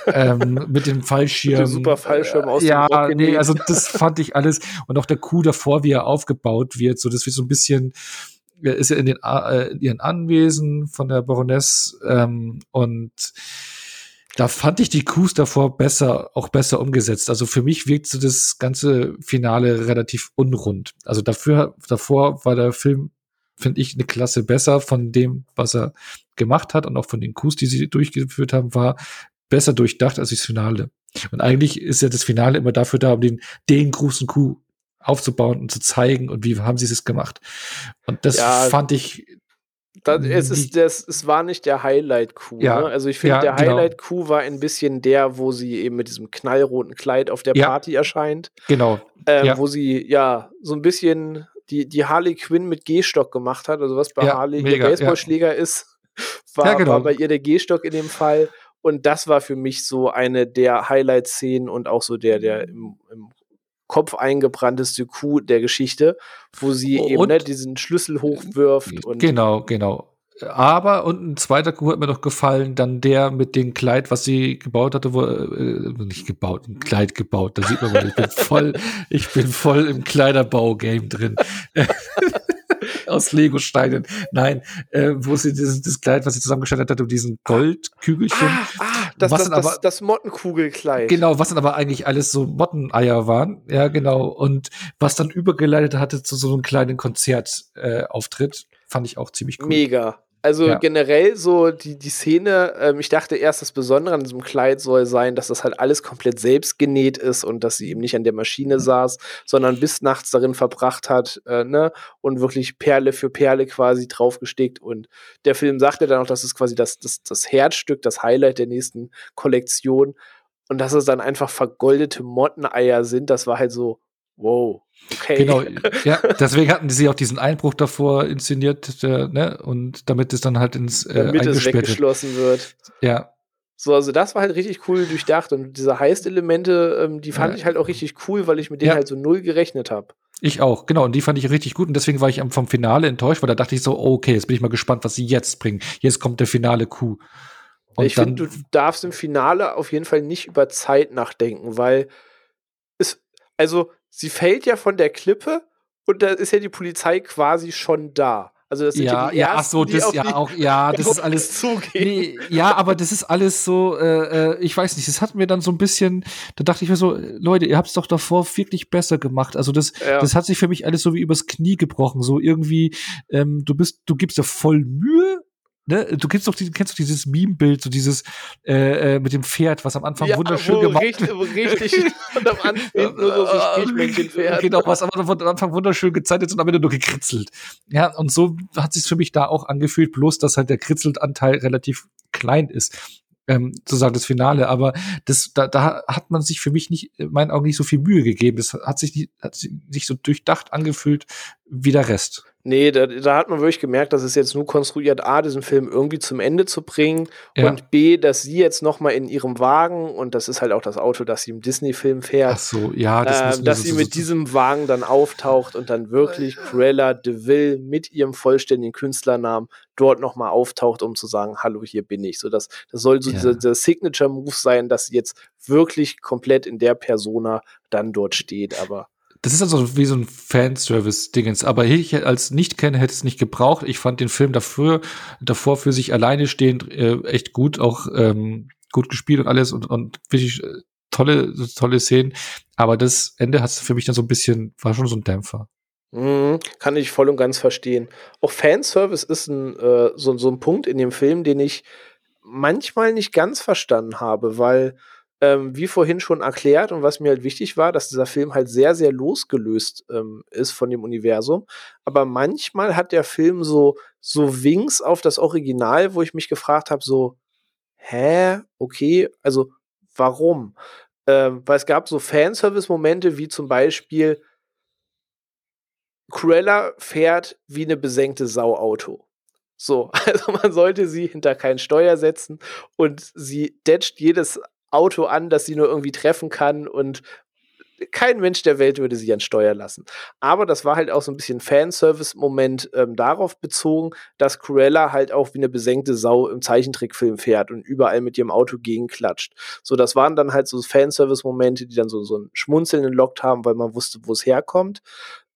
Speaker 2: ähm, *laughs* mit dem Fallschirm. Mit dem
Speaker 1: super Fallschirm aus
Speaker 2: ja, dem Ja, nee, also das fand ich alles. Und auch der Coup davor, wie er aufgebaut wird, so das wird so ein bisschen, ist ja in, den, äh, in ihren Anwesen von der Baroness ähm, und da fand ich die Coups davor besser, auch besser umgesetzt. Also für mich wirkt so das ganze Finale relativ unrund. Also dafür, davor war der Film, finde ich, eine Klasse besser von dem, was er gemacht hat und auch von den Coups, die sie durchgeführt haben, war besser durchdacht als das Finale. Und eigentlich ist ja das Finale immer dafür da, um den, den großen Coup aufzubauen und zu zeigen und wie haben sie es gemacht. Und das ja, fand ich.
Speaker 1: Das, es, ist, das, es war nicht der Highlight-Coup. Ja, ne? Also ich finde, ja, der genau. Highlight-Coup war ein bisschen der, wo sie eben mit diesem knallroten Kleid auf der Party erscheint.
Speaker 2: Genau.
Speaker 1: Ähm, wo sie ja so ein bisschen die, die Harley Quinn mit Gehstock gemacht hat. Also was bei Harley mega, ihr Baseballschläger ist, *laughs* war, genau. war bei ihr der Gehstock in dem Fall. Und das war für mich so eine der Highlight-Szenen und auch so der, der im, im Kopf eingebrannteste Coup der Geschichte, wo sie und, eben ne, diesen Schlüssel hochwirft. Und
Speaker 2: genau, genau. Aber, und ein zweiter Coup hat mir noch gefallen, dann der mit dem Kleid, was sie gebaut hatte, wo, äh, nicht gebaut, ein Kleid gebaut. Da sieht man mal, ich bin *laughs* voll, ich bin voll im Kleiderbau-Game drin. *laughs* aus Lego-Steinen. Nein, äh, wo sie dieses das Kleid, was sie zusammengestellt hat, um diesen Goldkügelchen. Ah,
Speaker 1: ah das, was das, aber, das, das Mottenkugelkleid.
Speaker 2: Genau, was dann aber eigentlich alles so Motteneier waren. Ja, genau. Und was dann übergeleitet hatte zu so einem kleinen Konzertauftritt. Äh, fand ich auch ziemlich cool.
Speaker 1: Mega. Also ja. generell so die, die Szene, ähm, ich dachte erst, das Besondere an diesem Kleid soll sein, dass das halt alles komplett selbst genäht ist und dass sie eben nicht an der Maschine mhm. saß, sondern bis nachts darin verbracht hat, äh, ne, und wirklich Perle für Perle quasi draufgesteckt. Und der Film sagte dann auch, das ist quasi das, das, das Herzstück, das Highlight der nächsten Kollektion. Und dass es dann einfach vergoldete Motteneier sind, das war halt so, wow.
Speaker 2: Okay. Genau, *laughs* ja, deswegen hatten sie auch diesen Einbruch davor inszeniert, äh, ne? Und damit es dann halt ins
Speaker 1: äh, damit es weggeschlossen wird.
Speaker 2: Ja.
Speaker 1: So, also das war halt richtig cool durchdacht und diese Heist-Elemente, ähm, die fand ja. ich halt auch richtig cool, weil ich mit denen ja. halt so null gerechnet habe.
Speaker 2: Ich auch, genau. Und die fand ich richtig gut. Und deswegen war ich vom Finale enttäuscht, weil da dachte ich so, okay, jetzt bin ich mal gespannt, was sie jetzt bringen. Jetzt kommt der finale Coup.
Speaker 1: Und ich finde, du darfst im Finale auf jeden Fall nicht über Zeit nachdenken, weil es, Also, sie fällt ja von der Klippe und da ist ja die Polizei quasi schon da. Also das sind
Speaker 2: ja,
Speaker 1: ja, die
Speaker 2: ja,
Speaker 1: ersten,
Speaker 2: ach so, das ja auch, ja, *laughs* das ist alles. Nee, ja, aber das ist alles so, äh, äh, ich weiß nicht, das hat mir dann so ein bisschen, da dachte ich mir so, Leute, ihr habt es doch davor wirklich besser gemacht. Also das,
Speaker 1: Ja.
Speaker 2: das hat sich für mich alles so wie übers Knie gebrochen. So irgendwie, ähm, du bist, du gibst dir voll Mühe. Ne? Du kennst doch, die, kennst doch dieses Meme-Bild, so dieses äh, äh, mit dem Pferd, was am Anfang wunderschön
Speaker 1: wo
Speaker 2: gemacht
Speaker 1: richtig, wo richtig *laughs* und am Anfang nur so, so Strichmännchen fährt.
Speaker 2: Genau, was am Anfang wunderschön gezeichnet ist und am Ende nur gekritzelt. Ja, und so hat sich für mich da auch angefühlt, bloß dass halt der Kritzeltanteil relativ klein ist. Ähm, sozusagen das Finale, aber das, da, da hat man sich für mich nicht, in meinen Augen nicht so viel Mühe gegeben. Das hat sich, nicht, hat sich so durchdacht angefühlt wie der Rest.
Speaker 1: Nee, da, da hat man wirklich gemerkt, dass es jetzt nur konstruiert, A, diesen Film irgendwie zum Ende zu bringen
Speaker 2: Ja.
Speaker 1: und B, dass sie jetzt noch mal in ihrem Wagen, und das ist halt auch das Auto, das sie im Disney-Film fährt,
Speaker 2: Ach so, ja, das wir
Speaker 1: dass sie
Speaker 2: so-
Speaker 1: mit
Speaker 2: so-
Speaker 1: diesem Wagen dann auftaucht und dann wirklich Cruella de Vil mit ihrem vollständigen Künstlernamen dort nochmal auftaucht, um zu sagen, hallo, hier bin ich. So, das, das soll so
Speaker 2: Ja.
Speaker 1: dieser, dieser Signature-Move sein, dass sie jetzt wirklich komplett in der Persona dann dort steht. Aber
Speaker 2: Das ist also wie so ein Fanservice-Dingens. Aber ich als Nicht-Kenner hätte es nicht gebraucht. Ich fand den Film dafür, davor für sich alleine stehend äh, echt gut, auch ähm, gut gespielt und alles und, und wirklich äh, tolle, tolle Szenen. Aber das Ende hat für mich dann so ein bisschen, war schon so ein Dämpfer.
Speaker 1: Mhm, kann ich voll und ganz verstehen. Auch Fanservice ist ein, äh, so, so ein Punkt in dem Film, den ich manchmal nicht ganz verstanden habe, weil, ähm, wie vorhin schon erklärt und was mir halt wichtig war, dass dieser Film halt sehr, sehr losgelöst ähm, ist von dem Universum. Aber manchmal hat der Film so, so Winks auf das Original, wo ich mich gefragt habe, so, hä, okay, also warum? Ähm, weil es gab so Fanservice-Momente, wie zum Beispiel, Cruella fährt wie eine besenkte Sau Auto. So, *laughs* also man sollte sie hinter kein Steuer setzen und sie detscht jedes Auto an, das sie nur irgendwie treffen kann und kein Mensch der Welt würde sie an Steuer lassen. Aber das war halt auch so ein bisschen Fanservice-Moment ähm, darauf bezogen, dass Cruella halt auch wie eine besenkte Sau im Zeichentrickfilm fährt und überall mit ihrem Auto gegenklatscht. So, das waren dann halt so Fanservice-Momente, die dann so, so ein Schmunzeln entlockt haben, weil man wusste, wo es herkommt.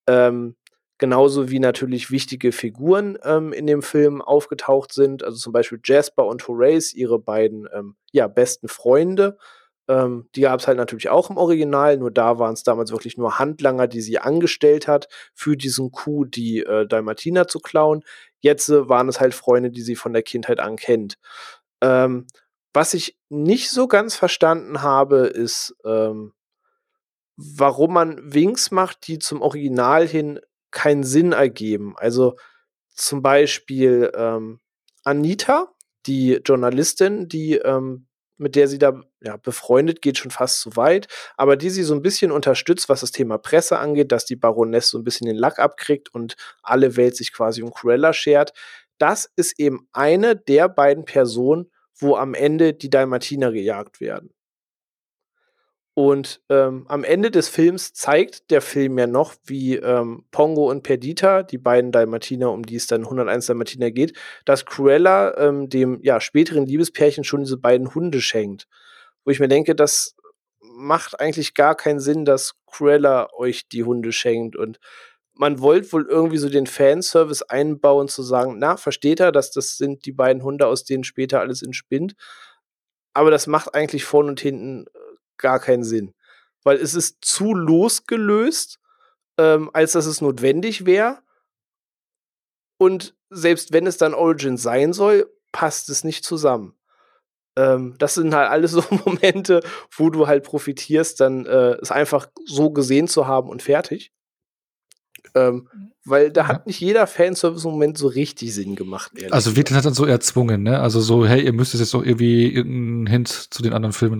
Speaker 1: Ähm, genauso wie natürlich wichtige Figuren ähm, in dem Film aufgetaucht sind, also zum Beispiel Jasper und Horace, ihre beiden ähm, ja, besten Freunde. Ähm, die gab es halt natürlich auch im Original, nur da waren es damals wirklich nur Handlanger, die sie angestellt hat, für diesen Coup die äh, Dalmatiner zu klauen. Jetzt äh, waren es halt Freunde, die sie von der Kindheit an kennt. Ähm, was ich nicht so ganz verstanden habe, ist, ähm, warum man Winks macht, die zum Original hin keinen Sinn ergeben. Also zum Beispiel ähm, Anita, die Journalistin, die ähm, mit der sie da ja, befreundet, geht schon fast zu weit, aber die sie so ein bisschen unterstützt, was das Thema Presse angeht, dass die Baroness so ein bisschen den Lack abkriegt und alle Welt sich quasi um Cruella schert. Das ist eben eine der beiden Personen, wo am Ende die Dalmatiner gejagt werden. Und ähm, am Ende des Films zeigt der Film ja noch, wie ähm, Pongo und Perdita, die beiden Dalmatiner, um die es dann 101 Dalmatiner geht, dass Cruella ähm, dem ja, späteren Liebespärchen schon diese beiden Hunde schenkt. Wo ich mir denke, das macht eigentlich gar keinen Sinn, dass Cruella euch die Hunde schenkt. Und man wollte wohl irgendwie so den Fanservice einbauen, zu sagen, na, versteht er, dass das sind die beiden Hunde, aus denen später alles entspinnt. Aber das macht eigentlich vorne und hinten gar keinen Sinn. Weil es ist zu losgelöst, ähm, als dass es notwendig wäre. Und selbst wenn es dann Origin sein soll, passt es nicht zusammen. Ähm, das sind halt alles so *laughs* Momente, wo du halt profitierst, dann äh, es einfach so gesehen zu haben und fertig. Ähm, weil da
Speaker 2: Ja.
Speaker 1: hat nicht jeder Fanservice-Moment so richtig Sinn gemacht. ehrlich
Speaker 2: Also wird das dann so erzwungen, ne? Also so, hey, ihr müsst es jetzt doch irgendwie irgendeinen Hint zu den anderen Filmen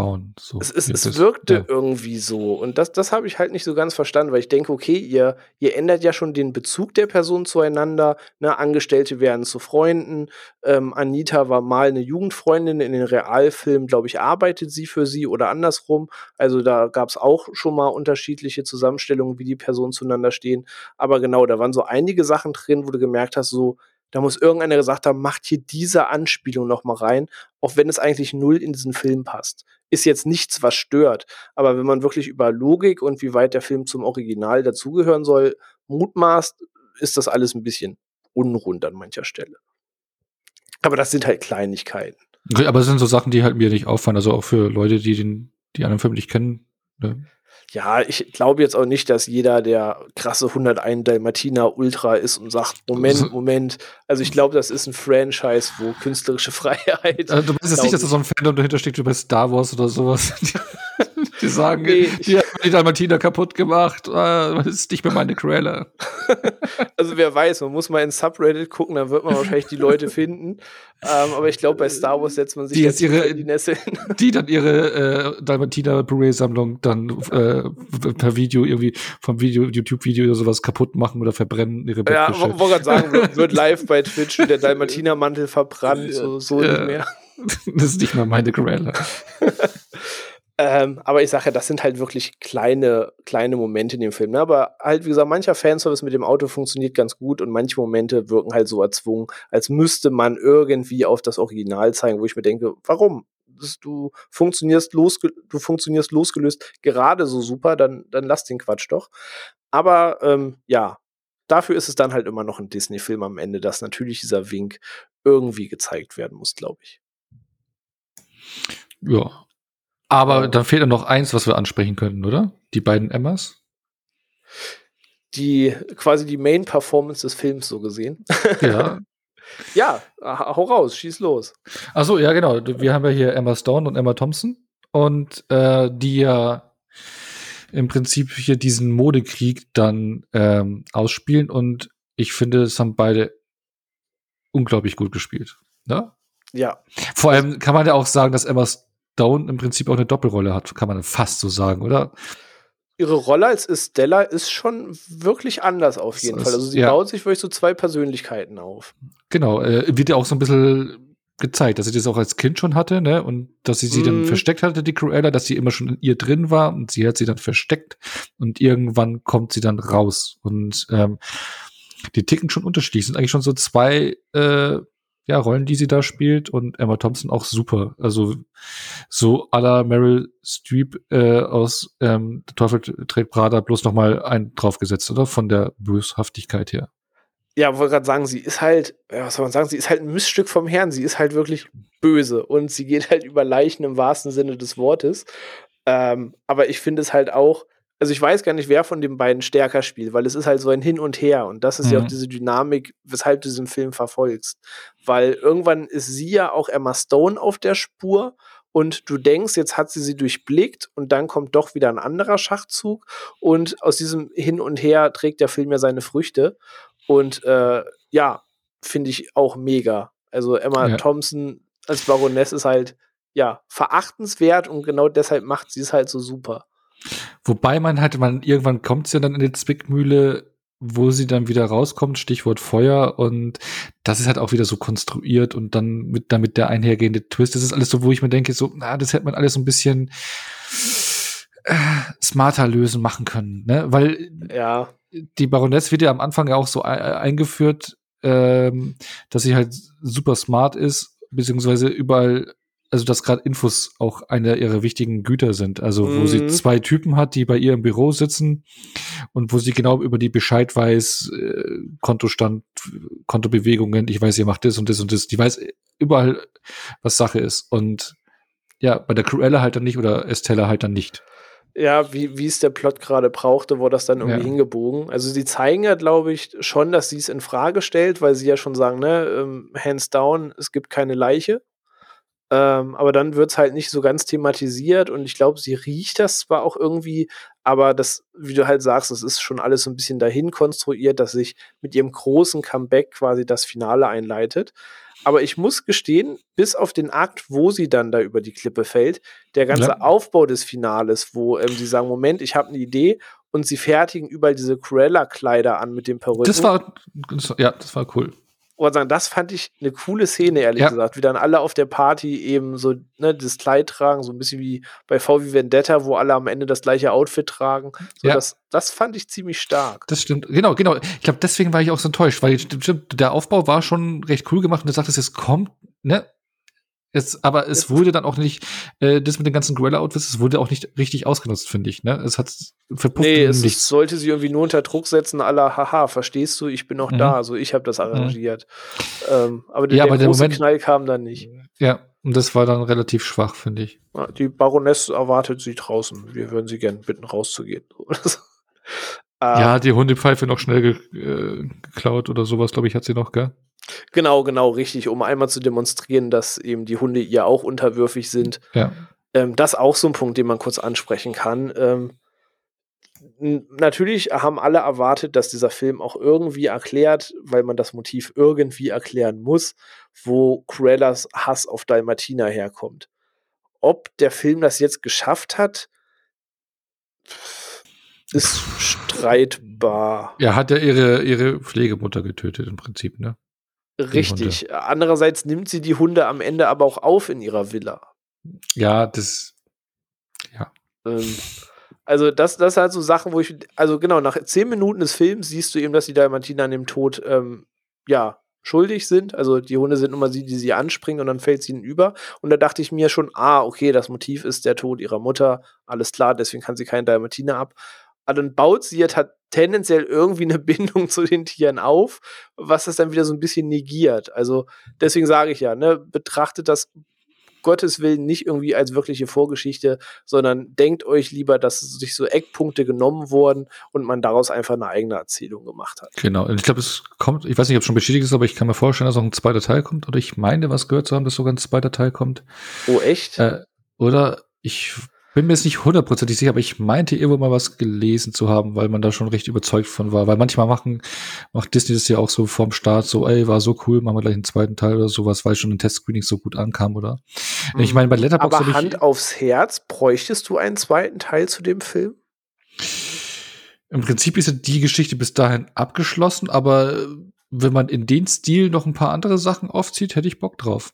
Speaker 2: reinbauen. So
Speaker 1: Es,
Speaker 2: wird
Speaker 1: es wirkte
Speaker 2: ja.
Speaker 1: irgendwie so. Und das, das habe ich halt nicht so ganz verstanden, weil ich denke, okay, ihr, ihr ändert ja schon den Bezug der Personen zueinander. Ne? Angestellte werden zu Freunden. Ähm, Anita war mal eine Jugendfreundin. In den Realfilmen, glaube ich, arbeitet sie für sie oder andersrum. Also da gab es auch schon mal unterschiedliche Zusammenstellungen, wie die Personen zueinander stehen. Aber genau, da waren so einige Sachen drin, wo du gemerkt hast, so, Da muss irgendeiner gesagt haben, macht hier diese Anspielung noch mal rein, auch wenn es eigentlich null in diesen Film passt. Ist jetzt nichts, was stört. Aber wenn man wirklich über Logik und wie weit der Film zum Original dazugehören soll, mutmaßt, ist das alles ein bisschen unrund an mancher Stelle. Aber das sind halt Kleinigkeiten.
Speaker 2: Okay, aber es sind so Sachen, die halt mir nicht auffallen. Also auch für Leute, die den, die anderen Film nicht kennen. Ne?
Speaker 1: Ja, ich glaube jetzt auch nicht, dass jeder der krasse 101 Dalmatiner Ultra ist und sagt, Moment, Moment. Also ich glaube, das ist ein Franchise, wo künstlerische *laughs* Freiheit.
Speaker 2: Also du bist jetzt nicht, dass da so ein Fandom dahinter steckt wie bei Star Wars oder sowas. *laughs* Die sagen, nee, die haben die Dalmatiner kaputt gemacht, äh, das ist nicht mehr meine Quelle. *laughs*
Speaker 1: also wer weiß, man muss mal in Subreddit gucken, dann wird man wahrscheinlich die Leute *laughs* finden. Ähm, aber ich glaube, bei Star Wars setzt man sich
Speaker 2: die jetzt ihre, in die Nässe hin. *laughs* Die dann ihre äh, Dalmatiner Blu-ray-Sammlung dann äh, per Video irgendwie vom Video, YouTube-Video oder sowas kaputt machen oder verbrennen ihre
Speaker 1: Ja, wollte gerade sagen, wird, live bei Twitch der Dalmatiner-Mantel verbrannt, so, so ja. nicht mehr.
Speaker 2: Das ist nicht mal meine Quelle.
Speaker 1: Ähm, aber ich sage ja, das sind halt wirklich kleine, kleine Momente in dem Film. Ne? Aber halt, wie gesagt, mancher Fanservice mit dem Auto funktioniert ganz gut und manche Momente wirken halt so erzwungen, als müsste man irgendwie auf das Original zeigen, wo ich mir denke, warum? Du funktionierst, losge du funktionierst losgelöst gerade so super, dann, dann lass den Quatsch doch. Aber ähm, ja, dafür ist es dann halt immer noch ein Disney-Film am Ende, dass natürlich dieser Wink irgendwie gezeigt werden muss, glaube ich.
Speaker 2: Ja, aber dann fehlt noch eins, was wir ansprechen könnten, oder? Die beiden Emmas?
Speaker 1: Die quasi die Main Performance des Films so gesehen.
Speaker 2: Ja. *laughs*
Speaker 1: ja, hau raus, schieß los.
Speaker 2: Achso, ja, genau. Wir haben ja hier Emma Stone und Emma Thompson und äh, die ja im Prinzip hier diesen Modekrieg dann ähm, ausspielen und ich finde, es haben beide unglaublich gut gespielt. Ne?
Speaker 1: Ja.
Speaker 2: Vor allem kann man ja auch sagen, dass Emma Stone im Prinzip auch eine Doppelrolle hat, kann man fast so sagen, oder?
Speaker 1: Ihre Rolle als Estella ist schon wirklich anders auf jeden das Fall. Also sie ja. baut sich wirklich so zwei Persönlichkeiten auf.
Speaker 2: Genau, äh, wird ja auch so ein bisschen gezeigt, dass sie das auch als Kind schon hatte, ne? Und dass sie sie mm. dann mhm. versteckt hatte, die Cruella, dass sie immer schon in ihr drin war und sie hat sie dann versteckt und irgendwann kommt sie dann raus. Und ähm, die ticken schon unterschiedlich. Sind eigentlich schon so zwei äh, ja, Rollen, die sie da spielt und Emma Thompson auch super. Also so à la Meryl Streep äh, aus ähm, Teufel trägt Prada bloß noch mal einen draufgesetzt, oder? Von der Böshaftigkeit her.
Speaker 1: Ja, wollte gerade sagen, sie ist halt, was soll man sagen, sie ist halt ein Missstück vom Herrn. Sie ist halt wirklich böse und sie geht halt über Leichen im wahrsten Sinne des Wortes. Ähm, aber ich finde es halt auch, also ich weiß gar nicht, wer von den beiden stärker spielt, weil es ist halt so ein Hin und Her und das ist mhm. ja auch mhm. diese Dynamik, weshalb du diesen Film verfolgst. Weil irgendwann ist sie ja auch Emma Stone auf der Spur und du denkst, jetzt hat sie sie durchblickt und dann kommt doch wieder ein anderer Schachzug und aus diesem Hin und Her trägt der Film ja seine Früchte und äh, ja, finde ich auch mega. Also Emma ja. Thompson als Baroness ist halt ja verachtenswert und genau deshalb macht sie es halt so super.
Speaker 2: Wobei man halt, man irgendwann kommt sie ja dann in die Zwickmühle, wo sie dann wieder rauskommt, Stichwort Feuer und das ist halt auch wieder so konstruiert und dann mit damit der einhergehende Twist, das ist alles so, wo ich mir denke, so, na, das hätte man alles so ein bisschen äh, smarter lösen machen können, ne? Weil
Speaker 1: ja.
Speaker 2: die Baroness wird ja am Anfang ja auch so eingeführt, ähm, dass sie halt super smart ist, beziehungsweise überall also dass gerade Infos auch einer ihrer wichtigen Güter sind. Also wo mhm. sie zwei Typen hat, die bei ihr im Büro sitzen und wo sie genau über die Bescheid weiß, äh, Kontostand, Kontobewegungen, ich weiß, ihr macht das und das und das. Die weiß überall, was Sache ist. Und ja, bei der Cruella halt dann nicht oder Estella halt dann nicht.
Speaker 1: Ja, wie, wie es der Plot gerade brauchte, wurde das dann irgendwie ja. hingebogen. Also sie zeigen ja, glaube ich, schon, dass sie es in Frage stellt, weil sie ja schon sagen, ne, ähm, hands down, es gibt keine Leiche. Ähm, aber dann wird es halt nicht so ganz thematisiert und ich glaube, sie riecht das zwar auch irgendwie, aber das, wie du halt sagst, das ist schon alles so ein bisschen dahin konstruiert, dass sich mit ihrem großen Comeback quasi das Finale einleitet. Aber ich muss gestehen, bis auf den Akt, wo sie dann da über die Klippe fällt, der ganze ja. Aufbau des Finales, wo ähm, sie sagen, Moment, ich habe eine Idee und sie fertigen überall diese Cruella-Kleider an mit dem Perücken.
Speaker 2: Das war, ja, das war cool.
Speaker 1: Wollte sagen, das fand ich eine coole Szene, ehrlich
Speaker 2: Ja.
Speaker 1: gesagt. Wie dann alle auf der Party eben so ne, das Kleid tragen, so ein bisschen wie bei VW Vendetta, wo alle am Ende das gleiche Outfit tragen. So,
Speaker 2: Ja.
Speaker 1: das, das fand ich ziemlich stark.
Speaker 2: Das stimmt. Genau, genau. Ich glaube, deswegen war ich auch so enttäuscht, weil der Aufbau war schon recht cool gemacht und du sagtest, es kommt, ne? Es, aber es wurde dann auch nicht, äh, das mit den ganzen Gorilla-Outfits, es wurde auch nicht richtig ausgenutzt, finde ich. Ne? Es hat verpufft
Speaker 1: Nee, es
Speaker 2: nichts.
Speaker 1: sollte sie irgendwie nur unter Druck setzen, aller, haha, verstehst du, ich bin noch
Speaker 2: Mhm.
Speaker 1: da, also ich habe das arrangiert. Ähm, aber der,
Speaker 2: Ja,
Speaker 1: der
Speaker 2: aber der
Speaker 1: große
Speaker 2: Moment-
Speaker 1: Knall kam dann nicht.
Speaker 2: Ja, und das war dann relativ schwach, finde ich.
Speaker 1: Die Baroness erwartet sie draußen. Wir würden sie gern bitten, rauszugehen. *laughs* Ah,
Speaker 2: Ja, die Hundepfeife noch schnell ge äh, geklaut oder sowas, glaube ich, hat sie noch, gell?
Speaker 1: Genau, genau, richtig, um einmal zu demonstrieren, dass eben die Hunde ihr auch unterwürfig sind.
Speaker 2: Ja.
Speaker 1: Ähm, das ist auch so ein Punkt, den man kurz ansprechen kann. Ähm, natürlich haben alle erwartet, dass dieser Film auch irgendwie erklärt, weil man das Motiv irgendwie erklären muss, wo Cruellas Hass auf Dalmatina herkommt. Ob der Film das jetzt geschafft hat, ist streitbar.
Speaker 2: Ja, hat ja ihre, ihre Pflegemutter getötet im Prinzip, ne?
Speaker 1: Richtig. Andererseits nimmt sie die Hunde am Ende aber auch auf in ihrer Villa.
Speaker 2: Ja, das.
Speaker 1: Ähm, also das, das sind halt so Sachen, wo ich, also genau, nach zehn Minuten des Films siehst du eben, dass die Dalmatiner an dem Tod, ähm, ja, schuldig sind. Also die Hunde sind immer sie, die sie anspringen und dann fällt sie ihnen über. Und da dachte ich mir schon, ah, okay, das Motiv ist der Tod ihrer Mutter. Alles klar, deswegen kann sie keinen Dalmatiner ab. Dann baut sie hat tendenziell irgendwie eine *laughs* Bindung zu den Tieren auf, was das dann wieder so ein bisschen negiert. Also deswegen sage ich ja, ne, betrachtet das Gottes Willen nicht irgendwie als wirkliche Vorgeschichte, sondern denkt euch lieber, dass sich so Eckpunkte genommen wurden und man daraus einfach eine eigene Erzählung gemacht hat.
Speaker 2: Genau. Und ich glaube, es kommt, ich weiß nicht, ob es schon bestätigt ist, aber ich kann mir vorstellen, dass auch ein zweiter Teil kommt. Oder ich meine, was gehört zu haben, dass sogar ein zweiter Teil kommt.
Speaker 1: Oh, echt?
Speaker 2: Äh, oder ich bin mir jetzt nicht hundertprozentig sicher, aber ich meinte irgendwo mal was gelesen zu haben, weil man da schon recht überzeugt von war. Weil manchmal machen, macht Disney das ja auch so vorm Start so, ey, war so cool, machen wir gleich einen zweiten Teil oder sowas, weil schon ein Testscreening so gut ankam, oder? Ich meine, bei Letterboxd
Speaker 1: Aber
Speaker 2: hab ich,
Speaker 1: Hand aufs Herz, bräuchtest du einen zweiten Teil zu dem Film?
Speaker 2: im Prinzip ist ja die Geschichte bis dahin abgeschlossen, aber wenn man in den Stil noch ein paar andere Sachen aufzieht, hätte ich Bock drauf.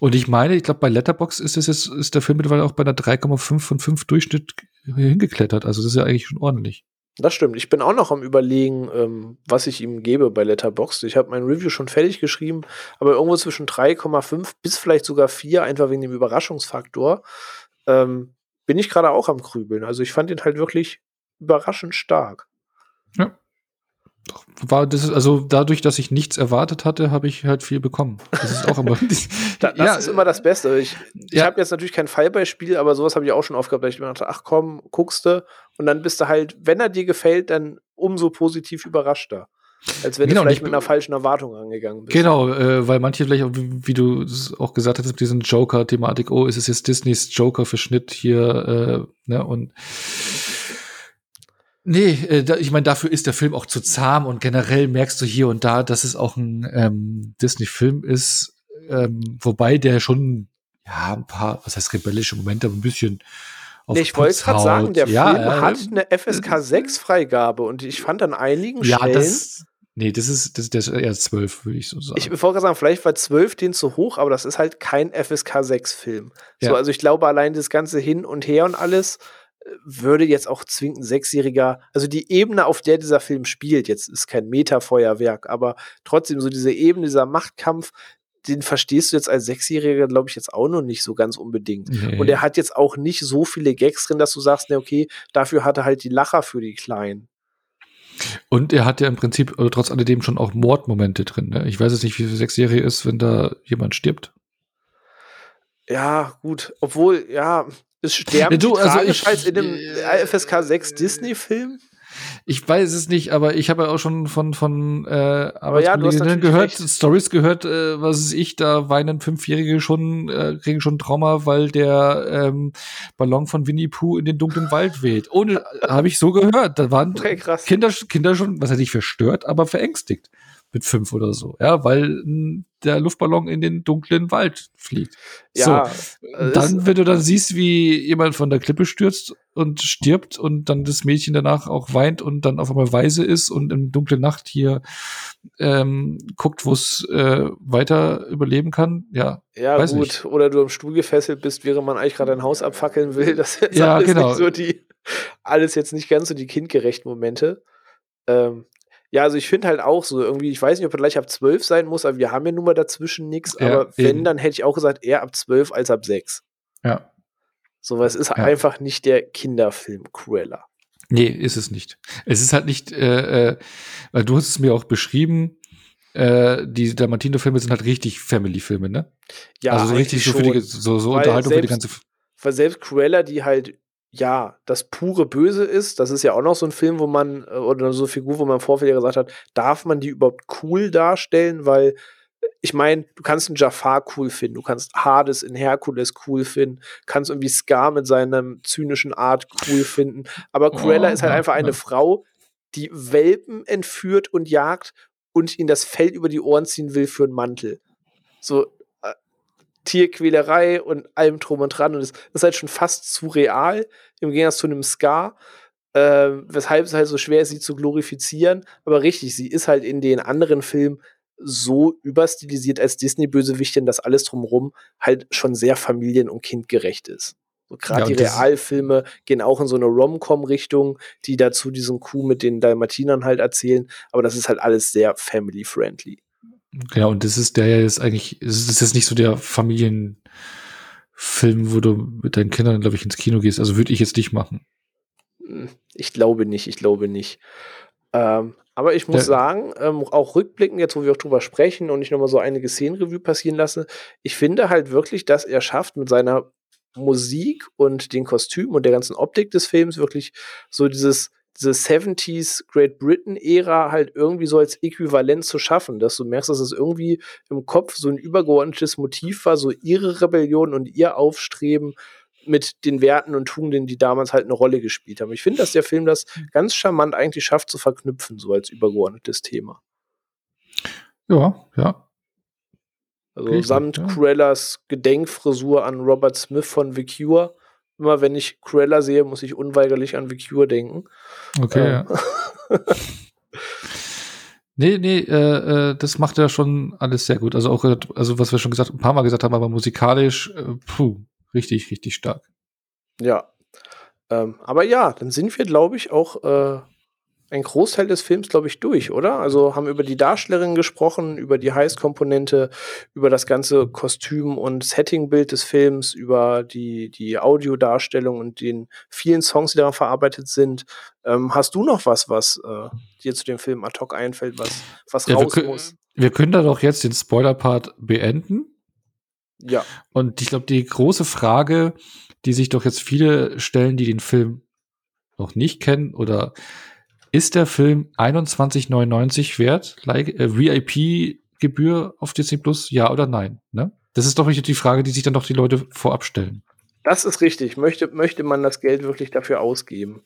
Speaker 2: Und ich meine, ich glaube, bei Letterbox ist es jetzt, ist der Film mittlerweile auch bei einer 3,5 von 5 Durchschnitt hingeklettert. Also das ist ja eigentlich schon ordentlich.
Speaker 1: Das stimmt. Ich bin auch noch am überlegen, ähm, was ich ihm gebe bei Letterboxd. Ich habe mein Review schon fertig geschrieben, aber irgendwo zwischen 3,5 bis vielleicht sogar 4, einfach wegen dem Überraschungsfaktor, ähm, bin ich gerade auch am Krübeln. Also ich fand ihn halt wirklich überraschend stark.
Speaker 2: War das also dadurch, dass ich nichts erwartet hatte, habe ich halt viel bekommen. Das ist auch immer. *laughs* *laughs*
Speaker 1: Da, das ist immer das Beste. Ich, ich
Speaker 2: Ja.
Speaker 1: habe jetzt natürlich kein Fallbeispiel, aber sowas habe ich auch schon oft gehabt, dass ich mir dachte, ach komm, guckst du und dann bist du halt, wenn er dir gefällt, dann umso positiv überraschter. Als wenn
Speaker 2: Genau,
Speaker 1: du vielleicht
Speaker 2: ich
Speaker 1: mit einer falschen Erwartung angegangen bist.
Speaker 2: Genau, äh, weil manche vielleicht auch, wie, du es auch gesagt hast, mit diesen Joker-Thematik, oh, ist es jetzt Disneys Joker-Verschnitt hier, äh, ne, und Nee, äh, ich meine, dafür ist der Film auch zu zahm und generell merkst du hier und da, dass es auch ein ähm, Disney-Film ist, ähm, wobei der schon, ja, ein paar, was heißt rebellische Momente, aber ein bisschen auf
Speaker 1: Nee, ich wollte gerade sagen, der
Speaker 2: ja,
Speaker 1: Film
Speaker 2: ja,
Speaker 1: hat eine FSK 6 Freigabe und ich fand an einigen
Speaker 2: Ja,
Speaker 1: Stellen,
Speaker 2: das, nee, das ist, das, das ist eher zwölf, würde ich so sagen.
Speaker 1: ich wollte gerade sagen, vielleicht war 12 den zu hoch, aber das ist halt kein FSK 6 Film. So,
Speaker 2: Ja.
Speaker 1: also ich glaube, allein das ganze Hin und Her und alles äh, würde jetzt auch zwingend ein Sechsjähriger, also die Ebene, auf der dieser Film spielt, jetzt ist kein Metafeuerwerk, aber trotzdem so diese Ebene, dieser Machtkampf, den verstehst du jetzt als Sechsjähriger, glaube ich, jetzt auch noch nicht so ganz unbedingt.
Speaker 2: Nee.
Speaker 1: Und er hat jetzt auch nicht so viele Gags drin, dass du sagst, ne, okay, dafür hat er halt die Lacher für die Kleinen.
Speaker 2: Und er hat ja im Prinzip äh, trotz alledem schon auch Mordmomente drin. Ne? Ich weiß jetzt nicht, wie viel Sechsjährige ist, wenn da jemand stirbt.
Speaker 1: Ja, gut, obwohl, ja, es sterben
Speaker 2: Ja, du, also ich-
Speaker 1: als in
Speaker 2: äh,
Speaker 1: FSK 6 Disney-Film.
Speaker 2: Ich weiß es nicht, aber ich habe ja auch schon von von äh,
Speaker 1: ja, du hast
Speaker 2: Arbeitskolleginnen
Speaker 1: natürlich
Speaker 2: gehört. Stories gehört, äh, was ist ich, da weinen Fünfjährige schon, äh, kriegen schon Trauma, weil der ähm, Ballon von Winnie Pooh in den dunklen Wald weht. Ohne, habe ich so gehört. Da waren
Speaker 1: Okay.
Speaker 2: Kinder, Kinder schon, was heißt nicht verstört, aber verängstigt. Mit fünf oder so, ja, weil der Luftballon in den dunklen Wald fliegt.
Speaker 1: Ja,
Speaker 2: so,
Speaker 1: äh,
Speaker 2: dann, wenn du dann siehst, wie jemand von der Klippe stürzt und stirbt und dann das Mädchen danach auch weint und dann auf einmal weise ist und in dunkle Nacht hier ähm, guckt, wo es äh, weiter überleben kann, ja,
Speaker 1: Ja,
Speaker 2: Weiß
Speaker 1: gut.
Speaker 2: nicht.
Speaker 1: Oder du am Stuhl gefesselt bist, während man eigentlich gerade ein Haus abfackeln will. Das ist
Speaker 2: Ja,
Speaker 1: alles
Speaker 2: genau.
Speaker 1: nicht so die, alles jetzt nicht ganz so die kindgerechten Momente. Ähm, ja, also ich finde halt auch so irgendwie, ich weiß nicht, ob er gleich ab 12 sein muss, aber wir haben ja nun mal dazwischen nichts.
Speaker 2: Ja,
Speaker 1: aber wenn,
Speaker 2: eben.
Speaker 1: dann hätte ich auch gesagt, eher ab 12 als ab 6.
Speaker 2: ja.
Speaker 1: So, weil es ist einfach nicht der Kinderfilm Cruella.
Speaker 2: Nee, ist es nicht. Es ist halt nicht, äh, äh, weil du hast es mir auch beschrieben, äh, die Dalmatino-Filme sind halt richtig Family-Filme, ne?
Speaker 1: Ja,
Speaker 2: also so richtig so, die, so, so Unterhaltung für die
Speaker 1: selbst-
Speaker 2: ganze.
Speaker 1: Weil selbst Cruella, die halt, ja, das pure Böse ist, das ist ja auch noch so ein Film, wo man, äh, oder so eine Figur, wo man im Vorfeld ja gesagt hat, darf man die überhaupt cool darstellen? Weil, äh, ich meine, du kannst einen Jafar cool finden, du kannst Hades in Herkules cool finden, kannst irgendwie Scar mit seiner zynischen Art cool finden, aber Cruella
Speaker 2: Oh,
Speaker 1: ist halt
Speaker 2: ja,
Speaker 1: einfach eine
Speaker 2: ja.
Speaker 1: Frau, die Welpen entführt und jagt und ihnen das Fell über die Ohren ziehen will für einen Mantel. So, Tierquälerei und allem drum und dran. Und es ist halt schon fast zu real, im Gegensatz zu einem Scar. Äh, weshalb es halt so schwer ist, sie zu glorifizieren. Aber richtig, sie ist halt in den anderen Filmen so überstilisiert als Disney-Bösewichtin, dass alles drumherum halt schon sehr familien- und kindgerecht ist. So Gerade
Speaker 2: Ja,
Speaker 1: die Realfilme gehen auch in so eine Rom-Com-Richtung, die dazu diesen Coup mit den Dalmatinern halt erzählen. Aber das ist halt alles sehr family-friendly.
Speaker 2: Genau, und das ist der ja jetzt eigentlich, das ist jetzt nicht so der Familienfilm, wo du mit deinen Kindern, glaube ich, ins Kino gehst. Also würde ich jetzt nicht machen.
Speaker 1: Hm, Ich glaube nicht, ich glaube nicht. Ähm, aber ich muss
Speaker 2: Ja.
Speaker 1: sagen, ähm, auch rückblickend, jetzt wo wir auch drüber sprechen und ich nochmal so einige Szenenrevue passieren lasse, ich finde halt wirklich, dass er schafft mit seiner Musik und den Kostümen und der ganzen Optik des Films wirklich so dieses, diese 70s Great Britain-Ära halt irgendwie so als Äquivalent zu schaffen, dass du merkst, dass es irgendwie im Kopf so ein übergeordnetes Motiv war, so ihre Rebellion und ihr Aufstreben mit den Werten und Tugenden, die damals halt eine Rolle gespielt haben. Ich finde, dass der Film das ganz charmant eigentlich schafft zu verknüpfen, so als übergeordnetes Thema.
Speaker 2: Ja, ja.
Speaker 1: Also
Speaker 2: mit,
Speaker 1: samt
Speaker 2: ja.
Speaker 1: Cruellas Gedenkfrisur an Robert Smith von The Cure. Immer wenn ich Cruella sehe, muss ich unweigerlich an The Cure denken.
Speaker 2: Okay,
Speaker 1: Ähm,
Speaker 2: ja. Nee, nee, äh, äh, das macht er schon alles sehr gut. Also auch, also was wir schon gesagt, ein paar Mal gesagt haben, aber musikalisch, äh, puh, richtig, richtig stark.
Speaker 1: Ja. Ähm, aber ja, dann sind wir, glaube ich, auch äh, ein Großteil des Films, glaube ich, durch, oder? Also haben über die Darstellerin gesprochen, über die Heist-Komponente, über das ganze Kostüm- und Settingbild des Films, über die, die Audiodarstellung und den vielen Songs, die daran verarbeitet sind. Ähm, hast du noch was, was äh, dir zu dem Film ad hoc einfällt, was, was
Speaker 2: Ja, wir,
Speaker 1: raus
Speaker 2: kö-
Speaker 1: muss?
Speaker 2: wir können da doch jetzt den Spoiler-Part beenden.
Speaker 1: Ja.
Speaker 2: Und ich glaube, die große Frage, die sich doch jetzt viele stellen, die den Film noch nicht kennen, oder ist der Film 21,99 wert? Like, äh, VIP-Gebühr auf Disney Plus? Ja oder nein? Ne? Das ist doch die Frage, die sich dann doch die Leute vorab stellen.
Speaker 1: Das ist richtig. Möchte, möchte man das Geld wirklich dafür ausgeben?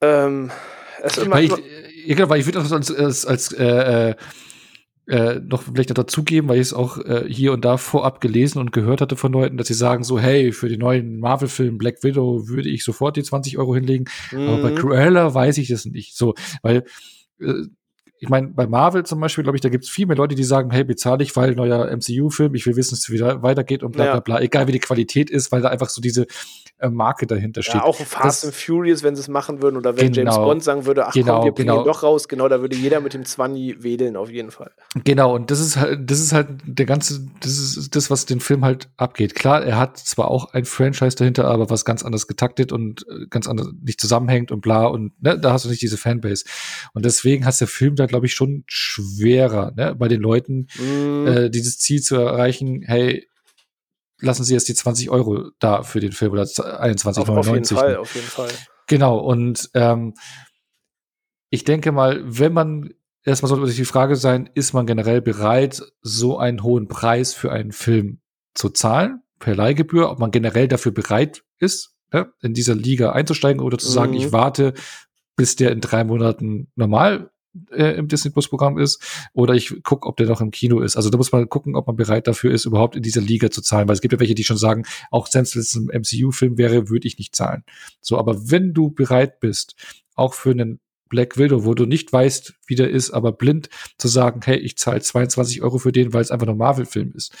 Speaker 1: Ähm, es ist
Speaker 2: Weil ich, äh, ja, genau, weil ich würde auch als, als, als äh, äh, noch vielleicht noch dazugeben, weil ich es auch äh, hier und da vorab gelesen und gehört hatte von Leuten, dass sie sagen so, hey, für den neuen Marvel-Film Black Widow würde ich sofort die 20 Euro hinlegen, aber bei
Speaker 1: Mhm.
Speaker 2: Cruella weiß ich das nicht. So, weil äh, ich meine, bei Marvel zum Beispiel, glaube ich, da gibt es viel mehr Leute, die sagen, hey, bezahle ich, weil neuer MCU-Film, ich will wissen, dass es wieder weitergeht und bla bla bla. Egal wie die Qualität ist, weil da einfach so diese äh, Marke dahinter steht.
Speaker 1: Ja, auch Fast
Speaker 2: Das-
Speaker 1: and Furious, wenn sie es machen würden, oder wenn James
Speaker 2: Genau.
Speaker 1: Bond sagen würde, ach
Speaker 2: Genau,
Speaker 1: komm, wir bringen
Speaker 2: genau.
Speaker 1: ihn doch raus, genau, da würde jeder mit dem Zwanni wedeln, auf jeden Fall.
Speaker 2: Genau, und das ist halt, das ist halt der ganze, das ist das, was den Film halt abgeht. Klar, er hat zwar auch ein Franchise dahinter, aber was ganz anders getaktet und äh, ganz anders nicht zusammenhängt und bla und ne, da hast du nicht diese Fanbase. Und deswegen hat der Film da, glaube ich, schon schwerer, ne, bei den Leuten,
Speaker 1: Mhm.
Speaker 2: äh, dieses Ziel zu erreichen, hey, lassen Sie jetzt die 20 Euro da für den Film oder
Speaker 1: auf, auf jeden
Speaker 2: 21,99.
Speaker 1: Fall,
Speaker 2: ne?
Speaker 1: auf jeden Fall.
Speaker 2: Genau, und ähm, ich denke mal, wenn man, erstmal sollte sich die Frage sein, ist man generell bereit, so einen hohen Preis für einen Film zu zahlen, per Leihgebühr, ob man generell dafür bereit ist, ne, in dieser Liga einzusteigen oder zu sagen,
Speaker 1: Mhm.
Speaker 2: ich warte, bis der in drei Monaten normal äh, im Disney Plus Programm ist oder ich gucke, ob der noch im Kino ist. Also da muss man gucken, ob man bereit dafür ist, überhaupt in dieser Liga zu zahlen, weil es gibt ja welche, die schon sagen, auch wenn ein MCU-Film wäre, würde ich nicht zahlen. So, aber wenn du bereit bist, auch für einen Black Widow, wo du nicht weißt, wie der ist, aber blind zu sagen, hey, ich zahle 22 Euro für den, weil es einfach nur Marvel-Film ist.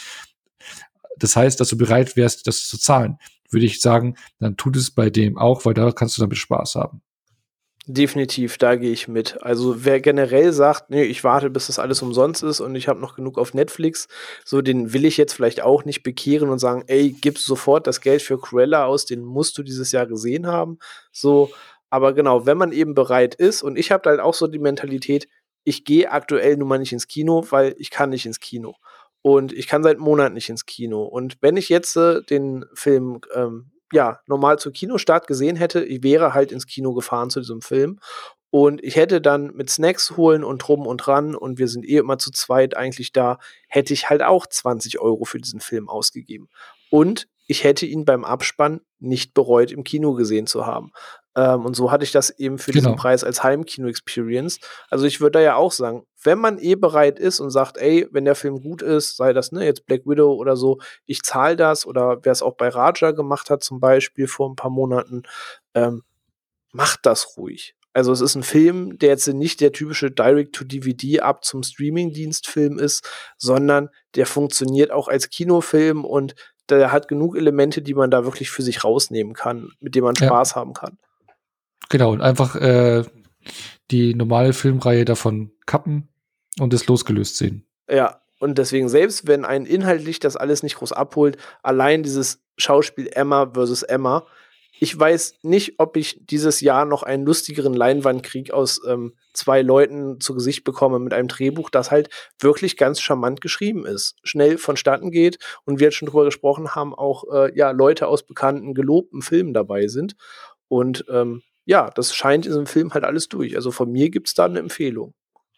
Speaker 2: Das heißt, dass du bereit wärst, das zu zahlen. Würde ich sagen, dann tut es bei dem auch, weil da kannst du damit Spaß haben.
Speaker 1: Definitiv, da gehe ich mit. Also wer generell sagt, nee, ich warte, bis das alles umsonst ist und ich habe noch genug auf Netflix, so den will ich jetzt vielleicht auch nicht bekehren und sagen, ey, gib sofort das Geld für Cruella aus, den musst du dieses Jahr gesehen haben. So, aber genau, wenn man eben bereit ist und ich habe halt auch so die Mentalität, ich gehe aktuell nun mal nicht ins Kino, weil ich kann nicht ins Kino. Und ich kann seit Monaten nicht ins Kino. Und wenn ich jetzt äh, den Film ähm, ja, normal zu Kinostart gesehen hätte, ich wäre halt ins Kino gefahren zu diesem Film. Und ich hätte dann mit Snacks holen und drum und dran, und wir sind eh immer zu zweit eigentlich da, hätte ich halt auch 20 Euro für diesen Film ausgegeben. Und ich hätte ihn beim Abspann nicht bereut, im Kino gesehen zu haben. Ähm, und so hatte ich das eben für genau. diesen Preis als Heimkino-Experience. Also ich würde da ja auch sagen, wenn man eh bereit ist und sagt, ey, wenn der Film gut ist, sei das ne, jetzt Black Widow oder so, ich zahle das oder wer es auch bei Raja gemacht hat zum Beispiel vor ein paar Monaten, ähm, macht das ruhig. Also es ist ein Film, der jetzt nicht der typische Direct-to-DVD ab zum Streaming-Dienst-Film ist, sondern der funktioniert auch als Kinofilm und der hat genug Elemente, die man da wirklich für sich rausnehmen kann, mit denen man Spaß ja. haben kann.
Speaker 2: Genau, und einfach äh, die normale Filmreihe davon kappen und es losgelöst sehen.
Speaker 1: Ja, und deswegen, selbst wenn ein inhaltlich das alles nicht groß abholt, allein dieses Schauspiel Emma versus Emma, ich weiß nicht, ob ich dieses Jahr noch einen lustigeren Leinwandkrieg aus ähm, zwei Leuten zu Gesicht bekomme mit einem Drehbuch, das halt wirklich ganz charmant geschrieben ist, schnell vonstatten geht und wir jetzt schon drüber gesprochen haben, auch äh, ja Leute aus bekannten gelobten Filmen dabei sind und ähm, ja, das scheint in diesem Film halt alles durch. Also von mir gibt es da eine Empfehlung.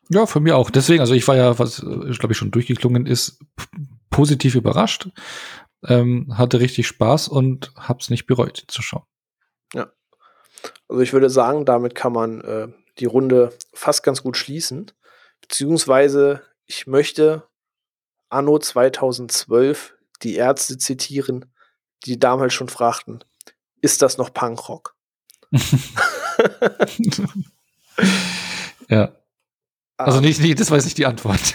Speaker 2: Ja, von mir auch. Deswegen, also ich war ja, was äh, glaube ich schon durchgeklungen ist, positiv überrascht, ähm, hatte richtig Spaß und hab's nicht bereut zu schauen.
Speaker 1: Ja. Also ich würde sagen, damit kann man äh, die Runde fast ganz gut schließen. Beziehungsweise ich möchte Anno 2012 die Ärzte zitieren, die damals schon fragten, ist das noch Punkrock? *laughs*
Speaker 2: ja. Also ah. nicht, nicht, das weiß ich die Antwort. *laughs*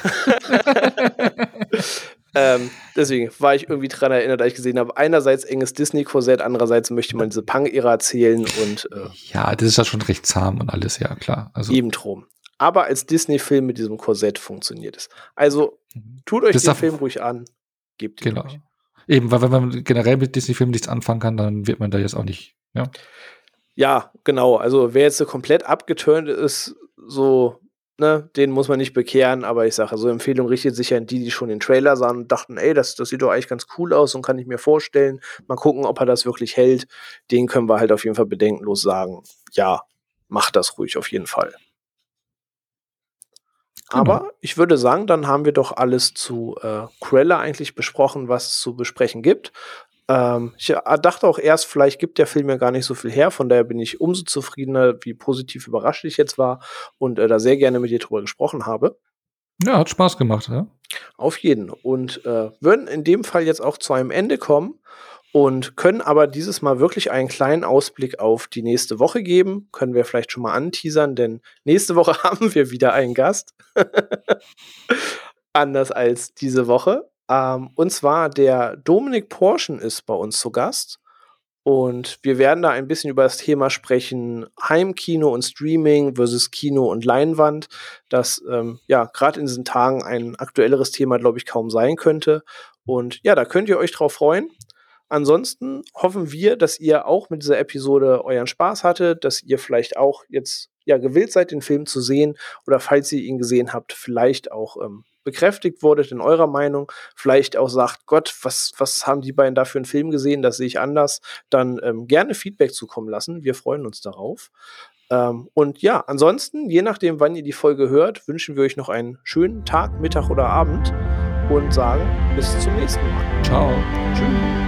Speaker 1: ähm, deswegen war ich irgendwie daran erinnert, als ich gesehen habe, einerseits enges Disney-Korsett, andererseits möchte man diese Punk-Ära erzählen und äh,
Speaker 2: Ja, das ist ja schon recht zahm und alles, ja klar.
Speaker 1: Also, eben drum. Aber als Disney-Film mit diesem Korsett funktioniert es. Also mhm. tut euch den Film ruhig an, gebt
Speaker 2: ihn genau. Ruhig. Eben, weil wenn man generell mit Disney-Filmen nichts anfangen kann, dann wird man da jetzt auch nicht, ja.
Speaker 1: Ja, genau. Also wer jetzt so komplett abgeturnt ist, so, ne, den muss man nicht bekehren, aber ich sage, so Empfehlung richtet sich ja an die, die schon den Trailer sahen und dachten, ey, das, das sieht doch eigentlich ganz cool aus und kann ich mir vorstellen. Mal gucken, ob er das wirklich hält. Den können wir halt auf jeden Fall bedenkenlos sagen, ja, macht das ruhig auf jeden Fall. Genau. Aber ich würde sagen, dann haben wir doch alles zu äh, Cruella eigentlich besprochen, was es zu besprechen gibt. Ähm, ich äh, dachte auch erst, vielleicht gibt der Film ja gar nicht so viel her, von daher bin ich umso zufriedener, wie positiv überrascht ich jetzt war und äh, da sehr gerne mit dir drüber gesprochen habe.
Speaker 2: Ja, hat Spaß gemacht, ja.
Speaker 1: Auf jeden. Und äh, würden in dem Fall jetzt auch zu einem Ende kommen und können aber dieses Mal wirklich einen kleinen Ausblick auf die nächste Woche geben. Können wir vielleicht schon mal anteasern, denn nächste Woche *laughs* haben wir wieder einen Gast. *laughs* Anders als diese Woche. Ähm, und zwar der Dominik Porschen ist bei uns zu Gast. Und wir werden da ein bisschen über das Thema sprechen, Heimkino und Streaming versus Kino und Leinwand, das ähm, ja gerade in diesen Tagen ein aktuelleres Thema, glaube ich, kaum sein könnte. Und ja, da könnt ihr euch drauf freuen. Ansonsten hoffen wir, dass ihr auch mit dieser Episode euren Spaß hattet, dass ihr vielleicht auch jetzt ja gewillt seid, den Film zu sehen oder falls ihr ihn gesehen habt, vielleicht auch ähm, bekräftigt wurdet in eurer Meinung, vielleicht auch sagt, Gott, was, was haben die beiden da für einen Film gesehen, das sehe ich anders, dann ähm, gerne Feedback zukommen lassen. Wir freuen uns darauf. Ähm, und ja, ansonsten, je nachdem, wann ihr die Folge hört, wünschen wir euch noch einen schönen Tag, Mittag oder Abend und sagen bis zum nächsten Mal.
Speaker 2: Ciao. Tschüss.